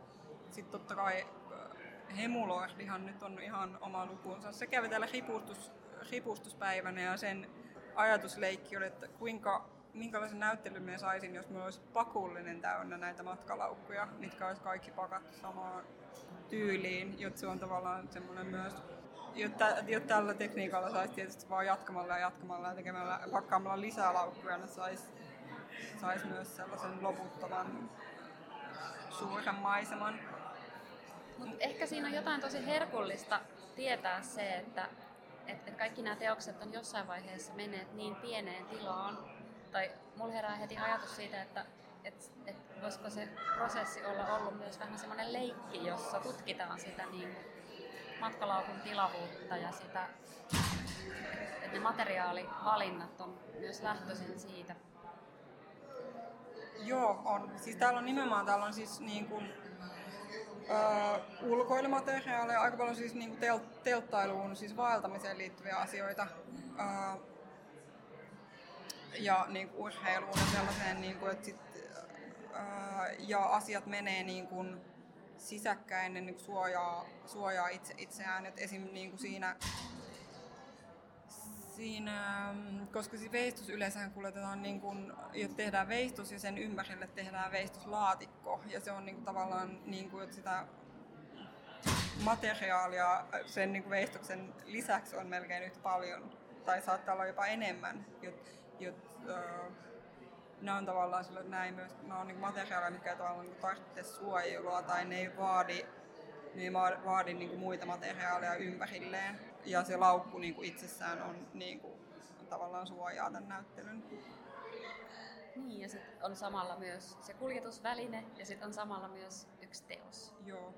sit totta kai äh, Hemulordihan nyt on ihan oma lukunsa. Se kävi täällä ripustus, ripustuspäivänä ja sen ajatusleikki oli, että kuinka, minkälaisen näyttelyn me saisin, jos me olisi pakullinen täynnä näitä matkalaukkuja, mitkä olisi kaikki pakattu samaan tyyliin, jotta se on tavallaan semmoinen myös jotta, jotta tällä tekniikalla saisi tietysti vaan jatkamalla ja jatkamalla ja tekemällä, pakkaamalla lisää laukkuja, niin saisi sais myös sellaisen loputtoman suuren maiseman. Mut ehkä siinä on jotain tosi herkullista tietää se, että et, et kaikki nämä teokset on jossain vaiheessa menneet niin pieneen tilaan, tai mulla herää heti ajatus siitä, että et, et voisiko se prosessi olla ollut myös vähän semmoinen leikki, jossa tutkitaan sitä niin matkalaukun tilavuutta ja sitä, että ne materiaalivalinnat on myös lähtöisin siitä. Joo, on. Siis täällä on nimenomaan täällä on siis niin kuin, uh, ulkoilumateriaaleja, aika paljon siis niin kuin tel- telttailuun, siis vaeltamiseen liittyviä asioita. Uh, ja kuin urheiluun ja sellaiseen, kuin, että sit, uh, ja asiat menee niin kuin, sisäkkäin niin suojaa, suojaa itse, itseään. Et. Niin kuin siinä, siinä, koska siis veistos yleensä kuljetetaan, niin kuin, tehdään veistos ja sen ympärille tehdään veistoslaatikko. Ja se on niin kuin, tavallaan niin kuin, että sitä materiaalia sen niin kuin veistoksen lisäksi on melkein yhtä paljon, tai saattaa olla jopa enemmän, jot, jot, uh, ne on tavallaan sillä, että näin myös, ne on niin materiaaleja, mitkä tavallaan niin tarvitse suojelua tai ne ei vaadi, ne ei vaadi niin kuin muita materiaaleja ympärilleen. Ja se laukku niin kuin itsessään on niin kuin, tavallaan suojaa tämän näyttelyn. Niin, ja sitten on samalla myös se kuljetusväline ja sitten on samalla myös yksi teos. Joo.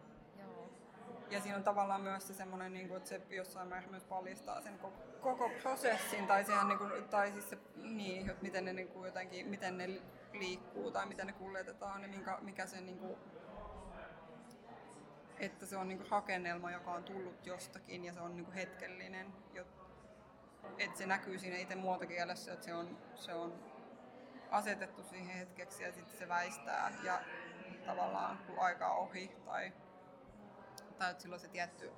Ja siinä on tavallaan myös se semmoinen, niin kuin, että se jossain määrin myös paljastaa sen koko, koko prosessin, tai, sehän, niin kuin, tai siis se, niin, että miten ne, niin kuin, jotenkin, miten ne liikkuu tai miten ne kuljetetaan ja minkä, mikä se niin kuin, että se on niin kuin rakennelma, joka on tullut jostakin ja se on niin kuin hetkellinen. Että se näkyy siinä itse muotokielessä, että se on, se on asetettu siihen hetkeksi ja sitten se väistää ja tavallaan kun aika on ohi tai tai että sillä on se tietty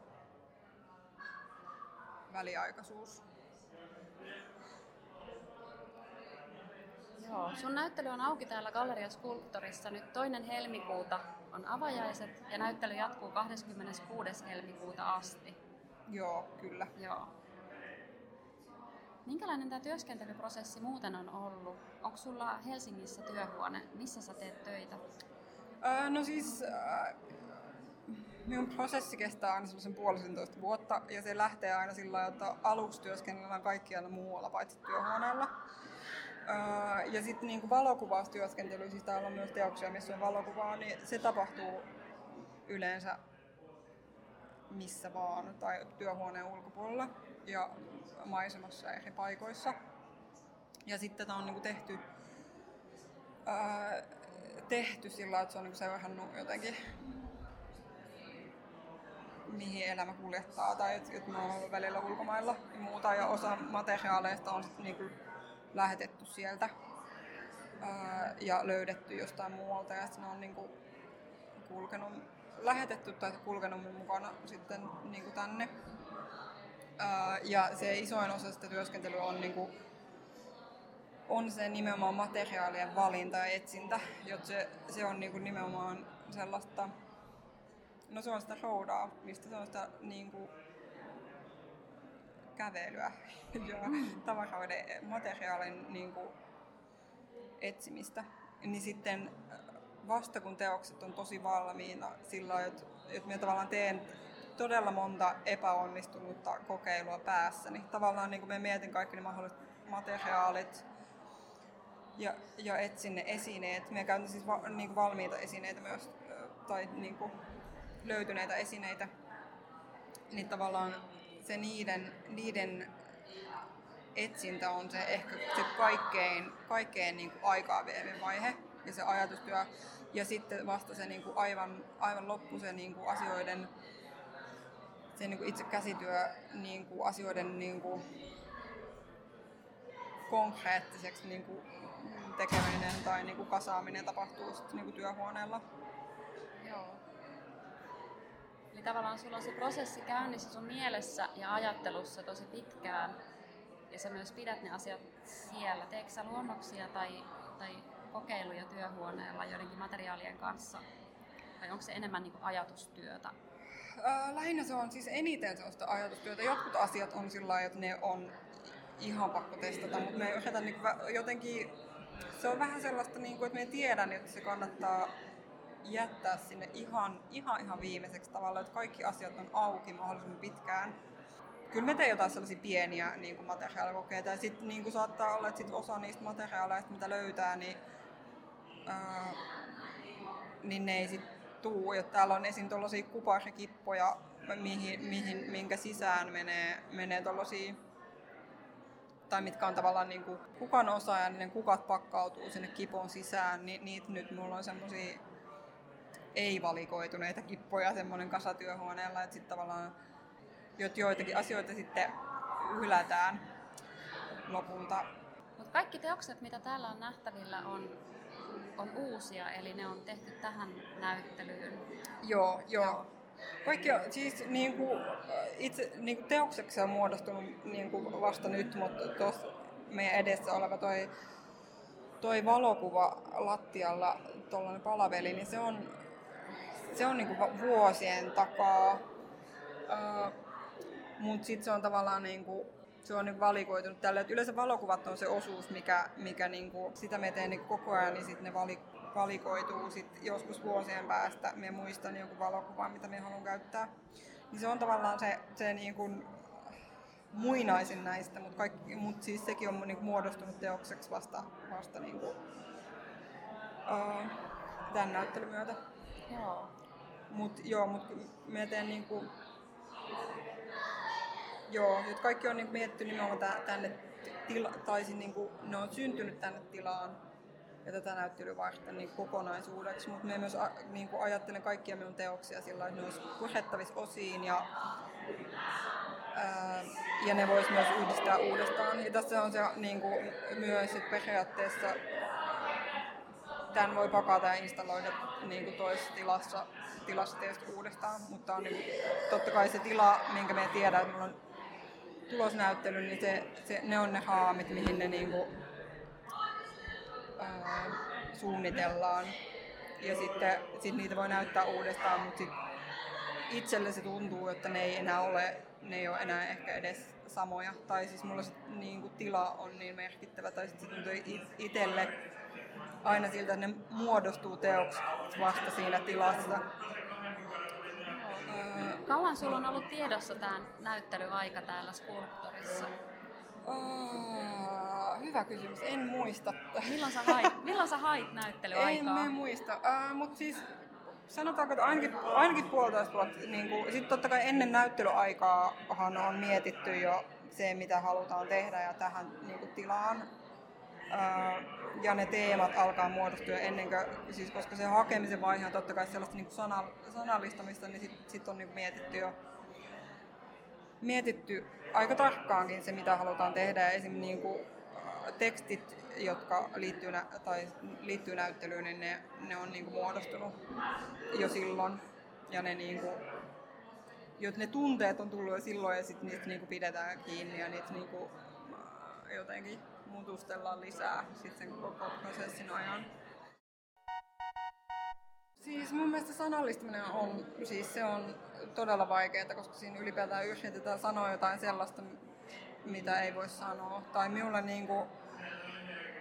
väliaikaisuus. Joo, sun näyttely on auki täällä Galleria Skulptorissa nyt toinen helmikuuta on avajaiset ja näyttely jatkuu 26. helmikuuta asti. Joo, kyllä. Joo. Minkälainen tämä työskentelyprosessi muuten on ollut? Onko sulla Helsingissä työhuone? Missä sä teet töitä? Öö, no siis äh, minun prosessi kestää aina sellaisen puolisentoista vuotta ja se lähtee aina sillä lailla, että aluksi työskennellään kaikkialla muualla paitsi työhuoneella. Ja sitten niin valokuvaustyöskentely, siis täällä on myös teoksia, missä on valokuvaa, niin se tapahtuu yleensä missä vaan tai työhuoneen ulkopuolella ja maisemassa eri paikoissa. Ja sitten tämä on niin tehty, öö, tehty sillä että se on niin seurannut jotenkin mihin elämä kuljettaa tai että et mä oon välillä ulkomailla ja muuta ja osa materiaaleista on sit niinku lähetetty sieltä ää, ja löydetty jostain muualta ja sitten ne on niinku kulkenut lähetetty tai kulkenut mun mukana sitten niin kuin tänne. Ää, ja se isoin osa sitä työskentelyä on, niin kuin, on se nimenomaan materiaalien valinta ja etsintä, jotta se, se on niin kuin nimenomaan sellaista, no se on sitä roudaa, mistä se on sitä niin kuin, kävelyä ja mm. tavaroiden materiaalin niin kuin, etsimistä. Niin sitten vasta kun teokset on tosi valmiina sillä että, että minä tavallaan teen todella monta epäonnistunutta kokeilua päässä, niin tavallaan niin kuin me mietin kaikki ne mahdolliset materiaalit ja, ja etsin ne esineet. Me käytän siis va, niin kuin valmiita esineitä myös, tai niin kuin löytyneitä esineitä, niin tavallaan se niiden, niiden etsintä on se ehkä se kaikkein, kaikkein niin kuin aikaa vievin vaihe ja se ajatustyö. Ja sitten vasta se niin kuin aivan, aivan loppu se niin kuin asioiden, se niin kuin itse käsityö niin kuin asioiden niin kuin konkreettiseksi niin kuin tekeminen tai niin kuin kasaaminen tapahtuu sitten niin kuin työhuoneella. Eli tavallaan sulla on se prosessi käynnissä sun mielessä ja ajattelussa tosi pitkään ja sä myös pidät ne asiat siellä. Teekö sä luonnoksia tai, tai kokeiluja työhuoneella joidenkin materiaalien kanssa? Vai onko se enemmän niin kuin ajatustyötä? lähinnä se on siis eniten sellaista ajatustyötä. Jotkut asiat on sillä että ne on ihan pakko testata, mutta me yritetään niin jotenkin, se on vähän sellaista, niin kuin, että me tiedän, että se kannattaa jättää sinne ihan, ihan, ihan viimeiseksi tavalla, että kaikki asiat on auki mahdollisimman pitkään. Kyllä me teemme jotain sellaisia pieniä niin kuin materiaalikokeita ja sitten niin kuin saattaa olla, että sit osa niistä materiaaleista, mitä löytää, niin, ää, niin ne ei sitten tuu. Ja täällä on esim. tuollaisia kuparikippoja, mihin, mihin, minkä sisään menee, menee tuollaisia tai mitkä on tavallaan niin kuin kukan osa ja ne kukat pakkautuu sinne kipon sisään, niin niitä nyt mulla on semmoisia ei-valikoituneita kippoja semmoinen kasatyöhuoneella, että sitten tavallaan joitakin asioita sitten hylätään lopulta. Mut kaikki teokset, mitä täällä on nähtävillä, on, on uusia, eli ne on tehty tähän näyttelyyn. Joo, joo. Kaikki on, siis niin kuin, itse niin kuin teokseksi on muodostunut niin kuin vasta nyt, mutta tuossa meidän edessä oleva toi, toi valokuva lattialla, tuollainen palaveli, niin se on, se on niin kuin vuosien takaa. Mutta sitten se on tavallaan niin kuin, se on niin valikoitunut tälle. Et yleensä valokuvat on se osuus, mikä, mikä niin kuin, sitä me teen niin koko ajan, niin sitten ne vali, valikoituu sit joskus vuosien päästä. Me muistan jonkun valokuvan, mitä me haluan käyttää. Niin se on tavallaan se, se niin kuin muinaisin näistä, mutta mut siis sekin on niin kuin muodostunut teokseksi vasta, vasta niin kuin, uh, tämän näyttelyn myötä. Joo. Mut, joo, mut me teen niin kuin, Joo, nyt kaikki on niin mietitty nimenomaan tänne tila, tai siis niin kuin, ne on syntynyt tänne tilaan ja tätä näyttelyä varten niin kokonaisuudeksi, mutta me myös niin kuin ajattelen kaikkia minun teoksia sillä että ne olisi purettavissa osiin ja, ää, ja ne voisi myös yhdistää uudestaan. Ja tässä on se niin kuin, myös, että periaatteessa tämän voi pakata ja installoida niin kuin toisessa tilassa, tilassa tietysti uudestaan, mutta on niin, totta kai se tila, minkä me tiedän, että on tulosnäyttely, niin se, se, ne on ne haamit, mihin ne niinku, ää, suunnitellaan. Ja sitten sit niitä voi näyttää uudestaan, mutta sit itselle se tuntuu, että ne ei enää ole, ne ei ole enää ehkä edes samoja. Tai siis mulla se niin kuin, tila on niin merkittävä, tai sitten se tuntuu itselle aina siltä, että ne muodostuu teoksi vasta siinä tilassa. Kauan sulla on ollut tiedossa tämä näyttelyaika täällä Skulptorissa? Oh, hyvä kysymys, en muista. Milloin sä hait, milloin sä hait näyttelyaikaa? En, en muista, uh, mutta siis sanotaanko, että ainakin, ainakin puolitoista vuotta. Niin kuin, sitten totta kai ennen näyttelyaikaa on mietitty jo se, mitä halutaan tehdä ja tähän niin kuin, tilaan ja ne teemat alkaa muodostua ennen kuin, siis koska se hakemisen vaihe on totta kai sellaista niin sanal, sanallistamista, niin sitten sit on niin mietitty jo mietitty aika tarkkaankin se, mitä halutaan tehdä. Esimerkiksi niin kuin, tekstit, jotka liittyy, tai liittyy näyttelyyn, niin ne, ne on niin kuin muodostunut jo silloin. ja ne niinku, jot ne tunteet on tullut jo silloin ja sitten niistä niinku pidetään kiinni ja niitä niinku, jotenkin mutustellaan lisää sit sen koko prosessin ajan. Siis mun mielestä sanallistaminen on, siis se on todella vaikeaa, koska siinä ylipäätään yritetään sanoa jotain sellaista, mitä ei voi sanoa. Tai minulle, niin kuin,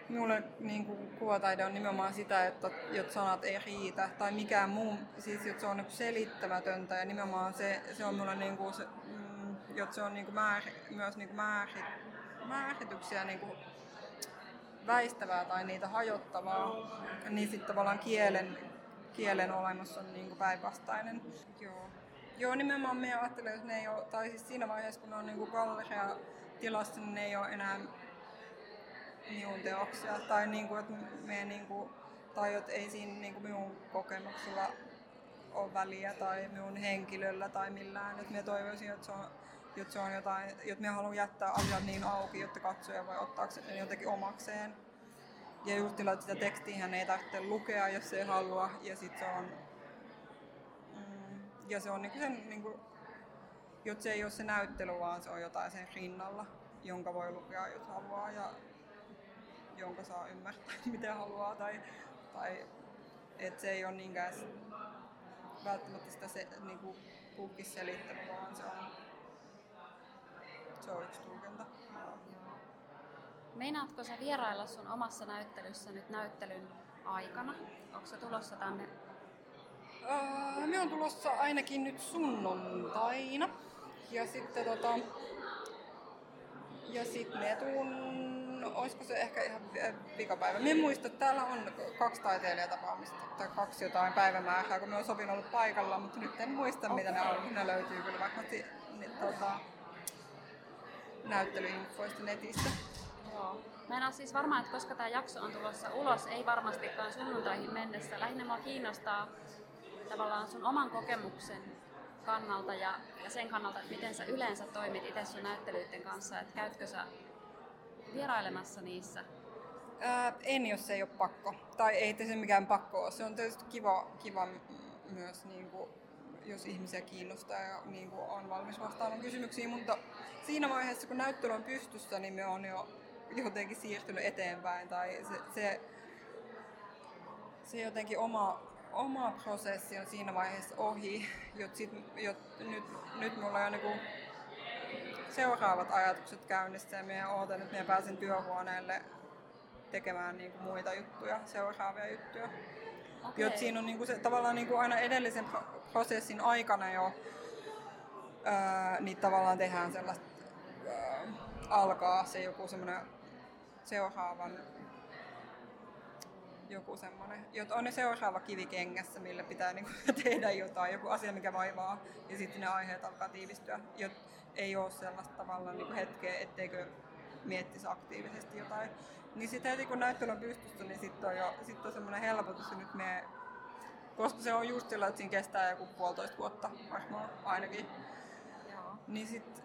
minulle niin kuin kuvataide on nimenomaan sitä, että, että sanat ei riitä. Tai mikään muu, siis että se on niin selittämätöntä ja nimenomaan se, se on minulle niin kuin se, mm, että se on niin kuin määr, myös niin kuin määrit, määrityksiä niin kuin väistävää tai niitä hajottavaa, niin sitten tavallaan kielen, kielen olemus on niin päinvastainen. Joo. Joo, nimenomaan me ajattelen, että ne ei ole, tai siis siinä vaiheessa kun ne on niin galleria tilassa, niin ne ei ole enää minun teoksia. Tai niin kuin, että me niin kuin, tai että ei siinä niin kuin minun kokemuksella ole väliä tai minun henkilöllä tai millään. Että minä toivoisin, että se on, että se on jotain, että minä haluan jättää asiat niin auki, jotta katsoja voi ottaa sen jotenkin omakseen. Ja just että sitä tekstiä ei tarvitse lukea, jos ei halua. Ja sit se on, mm, ja se on niinku sen, niinku, jotta se ei ole se näyttely, vaan se on jotain sen rinnalla, jonka voi lukea, jos haluaa. Ja jonka saa ymmärtää, miten haluaa. Tai, tai että se ei ole niinkään välttämättä sitä se, niinku, selittänyt, vaan se on, se on yksi tulkinta. Meinaatko sä vierailla sun omassa näyttelyssä nyt näyttelyn aikana? Onko se tulossa tänne? Öö, me on tulossa ainakin nyt sunnuntaina. Ja sitten tota... Ja sitten me tuun... Olisiko se ehkä ihan pikapäivä? Me muista, että täällä on kaksi taiteilijatapaamista tai kaksi jotain päivämäärää, kun me on sopinut ollut paikalla, mutta nyt en muista okay. mitä ne on. Ne löytyy kyllä varmasti niin, tota, näyttelyinfoista netistä. Joo. Mä en ole siis varma, että koska tämä jakso on tulossa ulos, ei varmastikaan sunnuntaihin mennessä. Lähinnä mua kiinnostaa tavallaan sun oman kokemuksen kannalta ja, ja sen kannalta, että miten sä yleensä toimit itse sun näyttelyiden kanssa, että käytkö sä vierailemassa niissä? Ää, en, jos se ei ole pakko. Tai ei se mikään pakko ole. Se on tietysti kiva, kiva myös, niin kuin, jos ihmisiä kiinnostaa ja niin kuin, on valmis vastaamaan kysymyksiin, mutta siinä vaiheessa, kun näyttely on pystyssä, niin me on jo jotenkin siirtynyt eteenpäin tai se, se, se jotenkin oma, oma prosessi on siinä vaiheessa ohi, jot sit, jot, nyt, nyt mulla on niinku seuraavat ajatukset käynnissä ja minä ootan, että pääsen työhuoneelle tekemään niinku muita juttuja, seuraavia juttuja. Okay. Jot siinä on niinku se, tavallaan niinku aina edellisen prosessin aikana jo ää, niin tavallaan tehdään sellaista, ää, alkaa se joku semmoinen seuraavan joku semmoinen, on ne seuraava kivi kengässä, millä pitää niinku tehdä jotain, joku asia, mikä vaivaa, ja sitten ne aiheet alkaa tiivistyä. Jot, ei ole sellaista tavallaan niinku hetkeä, etteikö miettisi aktiivisesti jotain. Niin sitten heti kun näyttely on pystyssä, niin sitten on jo sit on semmoinen helpotus, ja nyt me, koska se on just sillä, että siinä kestää joku puolitoista vuotta varmaan ainakin. Joo. Niin sitten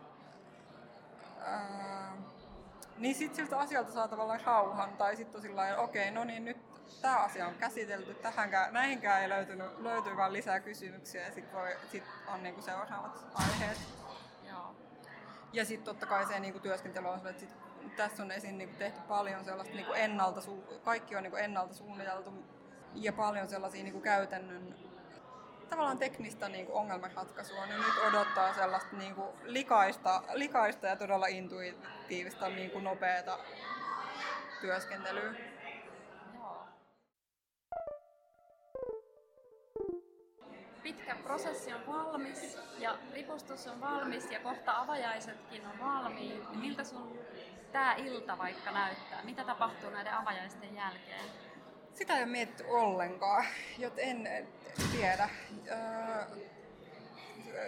niin sitten siltä asialta saa tavallaan rauhan, tai sitten on sillä okei, okay, no niin nyt tämä asia on käsitelty, tähänkään, näihinkään ei löytynyt, löytyy vaan lisää kysymyksiä, ja sitten sit on niinku seuraavat aiheet. Joo. Ja sitten totta kai se niinku työskentely on että sit, tässä on esiin niinku tehty paljon sellaista niinku ennalta, kaikki on niinku ennalta suunniteltu, ja paljon sellaisia niinku käytännön tavallaan teknistä niin kuin ongelmanratkaisua, niin nyt odottaa sellaista niin kuin likaista, likaista ja todella intuitiivista niin kuin nopeata työskentelyä. Pitkä prosessi on valmis ja ripustus on valmis ja kohta avajaisetkin on valmiit. Miltä sun tämä ilta vaikka näyttää? Mitä tapahtuu näiden avajaisten jälkeen? Sitä ole mietitty ollenkaan, joten en tiedä.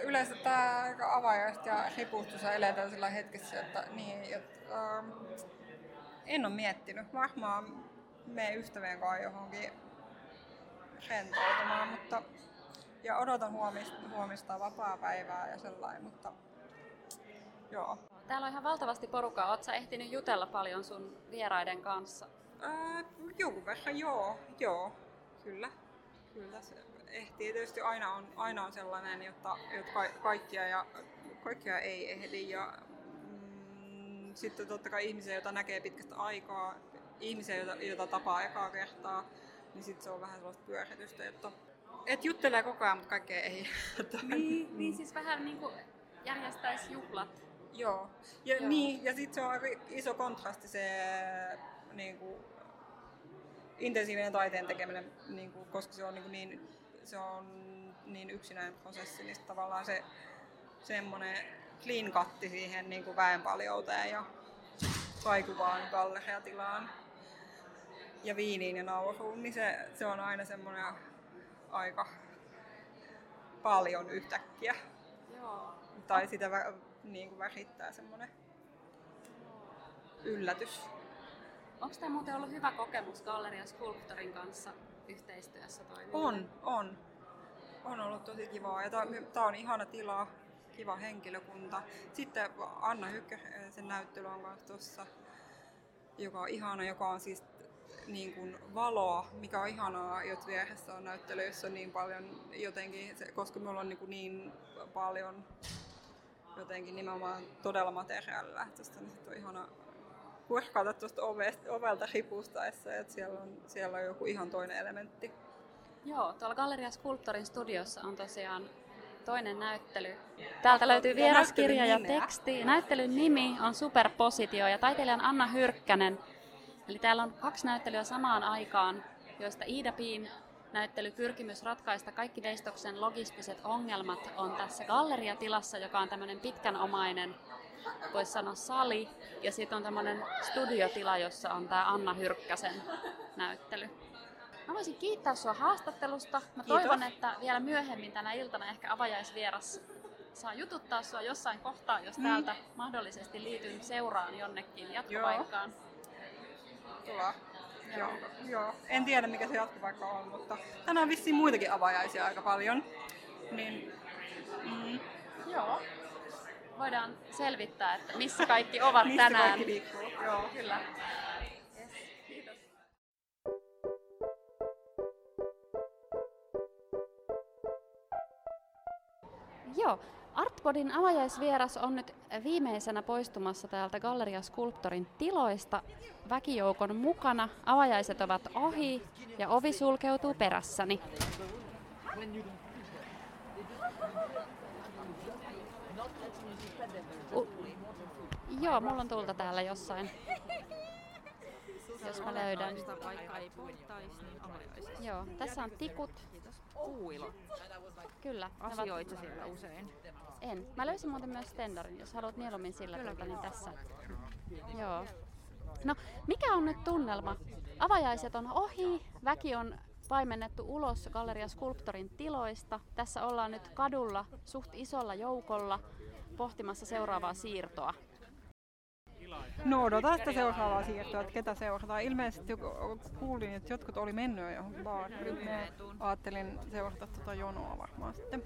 Yleensä tämä avaajasta ja ripustus eletään sillä hetkessä, että, niin, että, ähm, en ole miettinyt. Varmaan me ystävien kanssa johonkin rentoutumaan, mutta ja odotan huomista, huomista vapaa-päivää ja sellainen, mutta joo. Täällä on ihan valtavasti porukkaa. Oletko ehtinyt jutella paljon sun vieraiden kanssa? Ää, jonkun verran joo, joo, kyllä. kyllä se, ehtii. Tietysti aina on, aina on sellainen, jotta, jotka kaikkia, ja, kaikkia ei ehdi. Ja, mm, sitten totta kai ihmisiä, joita näkee pitkästä aikaa, ihmisiä, joita, joita tapaa ekaa kertaa, niin sitten se on vähän sellaista pyöritystä, että et juttelee koko ajan, mutta kaikkea ei. niin, niin siis vähän niin kuin järjestäisi juhlat. Joo. Ja, Joo. Niin, ja sitten se on aika iso kontrasti se niin kuin, intensiivinen taiteen tekeminen, niin kuin, koska se on niin, niin, se on niin yksinäinen prosessi, niin tavallaan se semmoinen clean katti siihen niin kuin väenpaljouteen ja kaikuvaan galleriatilaan ja viiniin ja nauruun, niin se, se on aina semmoinen aika paljon yhtäkkiä. Joo. Tai sitä niin kuin värittää semmoinen yllätys. Onko tämä muuten ollut hyvä kokemus Galleria Sculptorin kanssa yhteistyössä toimia? On, on. On ollut tosi kivaa ja tämä on ihana tila, kiva henkilökunta. Sitten Anna Hykkö, sen näyttely on kanssa tuossa, joka on ihana, joka on siis niin kuin valoa, mikä on ihanaa, että vieressä on näyttely, jossa on niin paljon jotenkin, koska me ollaan niin, kuin niin paljon jotenkin nimenomaan todella materiaalilla lähtöistä, niin sitten on ihana kurkata tuosta ovelta ripustaessa, että siellä on, siellä on joku ihan toinen elementti. Joo, tuolla Galleria Skulptorin studiossa on tosiaan toinen näyttely. Täältä löytyy vieraskirja ja teksti. Näyttelyn nimi on Superpositio ja taiteilijan Anna Hyrkkänen Eli täällä on kaksi näyttelyä samaan aikaan, joista Iida Piin näyttely Pyrkimys ratkaista kaikki Veistoksen logistiset ongelmat on tässä galleriatilassa, joka on tämmöinen pitkänomainen, voisi sanoa sali, ja sitten on tämmöinen studiotila, jossa on tämä Anna Hyrkkäsen näyttely. Mä voisin kiittää sua haastattelusta. Mä Kiitos. toivon, että vielä myöhemmin tänä iltana ehkä avajaisvieras saa jututtaa sua jossain kohtaa, jos mm. täältä mahdollisesti liityn seuraan jonnekin jatkopaikkaan. Joo. Joo, joo. En tiedä mikä se jatkopaikka on, mutta tänään vissiin muitakin avajaisia aika paljon. Niin, mm. Joo. Voidaan selvittää, että missä kaikki ovat missä tänään. kaikki liikkuu, joo. Kyllä. Artpodin avajaisvieras on nyt viimeisenä poistumassa täältä Galleria Sculptorin tiloista väkijoukon mukana. Avajaiset ovat ohi ja ovi sulkeutuu perässäni. Joo, mulla on tulta täällä jossain. Jos mä löydän. Joo, tässä on tikut. Kuuilo. Kyllä. Asioit siellä usein? En. Mä löysin muuten myös Stendarin, jos haluat mieluummin sillä kyllä, niin tässä. Joo. No, mikä on nyt tunnelma? Avajaiset on ohi, väki on paimennettu ulos Galleria Skulptorin tiloista. Tässä ollaan nyt kadulla suht isolla joukolla pohtimassa seuraavaa siirtoa. No odotan sitä seuraavaa siirtoa, että ketä seurataan. Ilmeisesti kuulin, että jotkut oli mennyt jo baariin. Ajattelin seurata tuota jonoa varmaan sitten.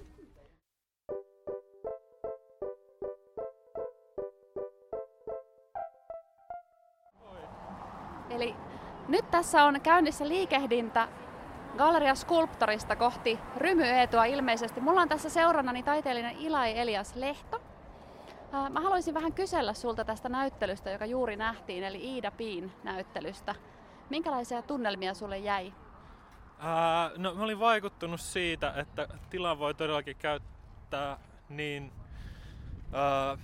Eli nyt tässä on käynnissä liikehdintä Galleria Skulptorista kohti Rymyeetua ilmeisesti. Mulla on tässä seurannani taiteellinen Ilai Elias Lehto. Mä haluaisin vähän kysellä sulta tästä näyttelystä, joka juuri nähtiin, eli Iida Piin näyttelystä. Minkälaisia tunnelmia sulle jäi? Ää, no mä olin vaikuttunut siitä, että tila voi todellakin käyttää niin ää,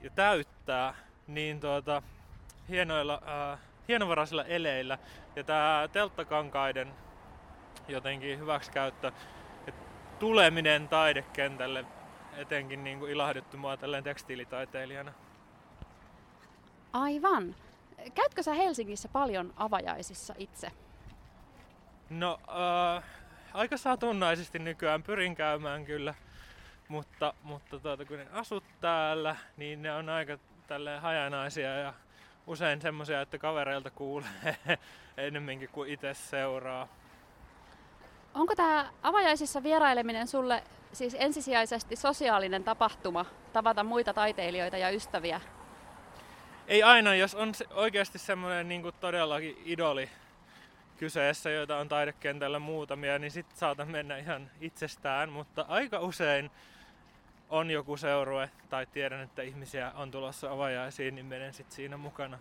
ja täyttää niin tuota, hienoilla ää, hienovaraisilla eleillä. Ja tämä telttakankaiden jotenkin hyväksikäyttö tuleminen taidekentälle etenkin niin kuin ilahduttu mua tälleen tekstiilitaiteilijana. Aivan. Käytkö sä Helsingissä paljon avajaisissa itse? No, äh, aika satunnaisesti nykyään pyrin käymään kyllä, mutta, mutta tuota, kun ne asut täällä, niin ne on aika tälleen hajanaisia ja usein semmoisia, että kavereilta kuulee ennemminkin kuin itse seuraa. Onko tämä avajaisissa vieraileminen sulle siis ensisijaisesti sosiaalinen tapahtuma, tavata muita taiteilijoita ja ystäviä? Ei aina, jos on oikeasti semmoinen niin todellakin idoli kyseessä, joita on taidekentällä muutamia, niin sitten saatan mennä ihan itsestään, mutta aika usein on joku seurue tai tiedän, että ihmisiä on tulossa avajaisiin, niin menen sitten siinä mukana.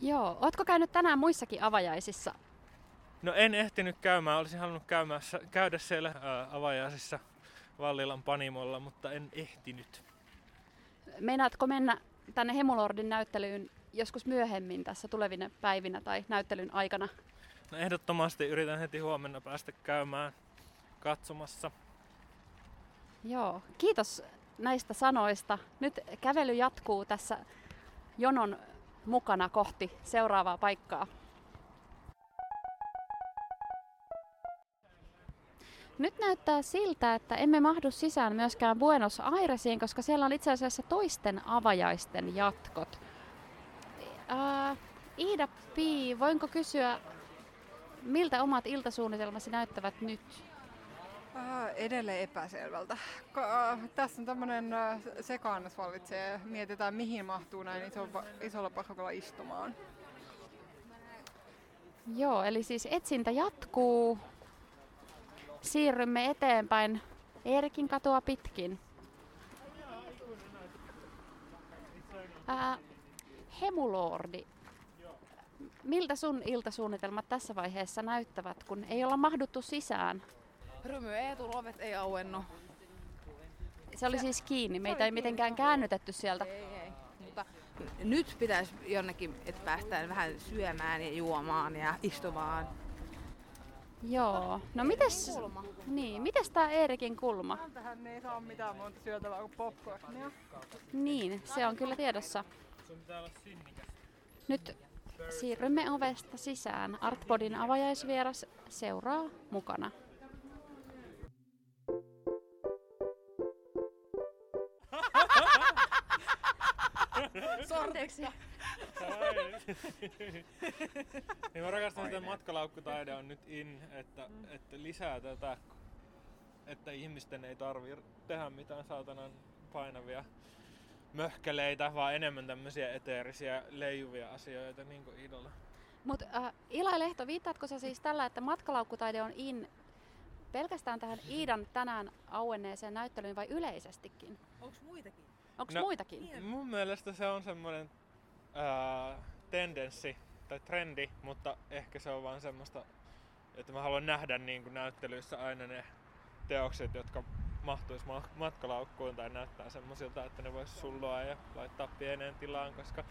Joo, ootko käynyt tänään muissakin avajaisissa? No en ehtinyt käymään, olisin halunnut käymässä, käydä siellä ää, avajaisissa Vallilan Panimolla, mutta en ehtinyt. Meinaatko mennä tänne Hemulordin näyttelyyn joskus myöhemmin tässä tulevina päivinä tai näyttelyn aikana? No ehdottomasti yritän heti huomenna päästä käymään katsomassa. Joo, kiitos näistä sanoista. Nyt kävely jatkuu tässä jonon mukana kohti seuraavaa paikkaa. Nyt näyttää siltä, että emme mahdu sisään myöskään Buenos Airesiin, koska siellä on itse asiassa toisten avajaisten jatkot. Ää, Iida Pii, voinko kysyä, miltä omat iltasuunnitelmasi näyttävät nyt? Äh, edelleen epäselvältä. Ka- äh, tässä on tämmöinen äh, sekaannus vallitsee. Mietitään, mihin mahtuu näin iso, isolla porukalla istumaan. Joo, eli siis etsintä jatkuu. Siirrymme eteenpäin Eerikin katua pitkin. Ää, Hemulordi, miltä sun iltasuunnitelmat tässä vaiheessa näyttävät, kun ei olla mahduttu sisään? Rymy ei tullut, ovet ei auennu. Se oli siis kiinni, meitä ei mitenkään käännytetty sieltä. Ei, ei. Mutta nyt pitäisi jonnekin, että päästään vähän syömään ja juomaan ja istumaan. Joo. No mites, niin, mites tää Eerikin kulma? Tähän ei saa mitään muuta syötävää kuin popcornia. Niin, se on kyllä tiedossa. Nyt siirrymme ovesta sisään. Artpodin avajaisvieras seuraa mukana. Anteeksi. Niin mä rakastan, että matkalaukkutaide on nyt in, että, että lisää tätä, että ihmisten ei tarvi tehdä mitään saatanan painavia möhkeleitä, vaan enemmän tämmöisiä eteerisiä leijuvia asioita, niin kuin Idolla. Mutta äh, Ila Lehto, viittaatko sä siis tällä, että matkalaukkutaide on in pelkästään tähän Iidan tänään auenneeseen näyttelyyn vai yleisestikin? Onko muitakin? Onko no, muitakin? Mun mielestä se on semmoinen ää, tendenssi tai trendi, mutta ehkä se on vaan semmoista, että mä haluan nähdä niin kuin näyttelyissä aina ne teokset, jotka mahtuisi matkalaukkuun tai näyttää semmoisilta, että ne vois sulloa ja laittaa pieneen tilaan, koska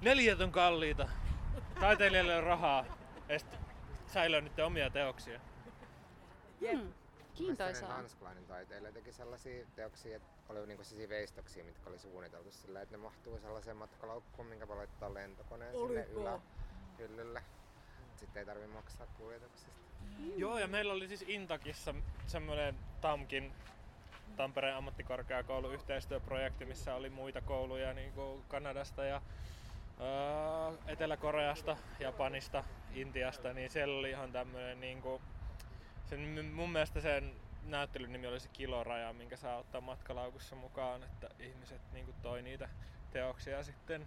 neljät on kalliita. Taiteilijalle on rahaa est säilöä niiden omia teoksia. Hmm. Kiintoisaa. Ranskalainen taiteilija teki sellaisia teoksia, että oli niinku sellaisia veistoksia, mitkä oli suunniteltu sillä, että ne mahtuu sellaiseen matkalaukkuun, minkä voi laittaa lentokoneen Oliko? sinne ylähyllylle. Sitten ei tarvi maksaa kuljetuksista. Mm. Joo, ja meillä oli siis Intakissa semmoinen TAMKin Tampereen ammattikorkeakoulu yhteistyöprojekti, missä oli muita kouluja niin kuin Kanadasta ja uh, Etelä-Koreasta, Japanista, Intiasta, niin siellä oli ihan tämmöinen niin kuin, sen, mun mielestä sen näyttelyn nimi oli se kiloraja, minkä saa ottaa matkalaukussa mukaan, että ihmiset niin kuin toi niitä teoksia sitten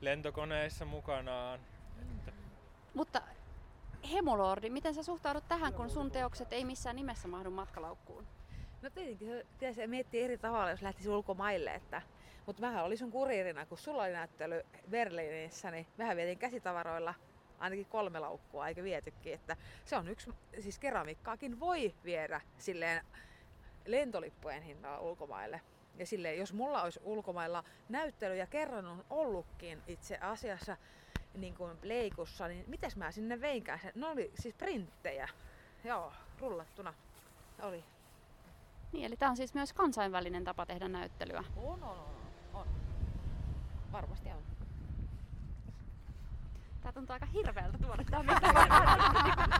lentokoneissa mukanaan. Että... Mutta Hemolordi, miten sä suhtaudut tähän, kun sun teokset ei missään nimessä mahdu matkalaukkuun? No tietenkin se miettii eri tavalla, jos lähtisi ulkomaille. Että, mutta vähän oli sun kuririna, kun sulla oli näyttely Berliinissä, niin vähän vietin käsitavaroilla ainakin kolme laukkua, eikä vietykin. Että se on yksi, siis keramiikkaakin voi viedä silleen lentolippujen hinnalla ulkomaille. Ja silleen, jos mulla olisi ulkomailla näyttely ja kerran on ollutkin itse asiassa niin kuin leikussa, niin mitäs mä sinne veinkään? Ne oli siis printtejä. Joo, rullattuna oli. Niin, eli tämä on siis myös kansainvälinen tapa tehdä näyttelyä. On, on, on. on. Varmasti on. Tää tuntuu aika hirveältä tuoda tää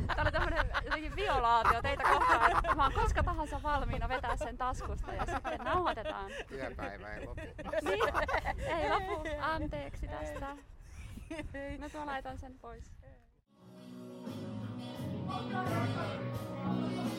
Tää oli tämmönen jotenkin violaatio teitä kohtaan. Mä oon koska tahansa valmiina vetää sen taskusta ja sitten nauhoitetaan. Työpäivä ei lopu. niin, ei lopu. Anteeksi tästä. Mä tuon laitan sen pois. Thank you.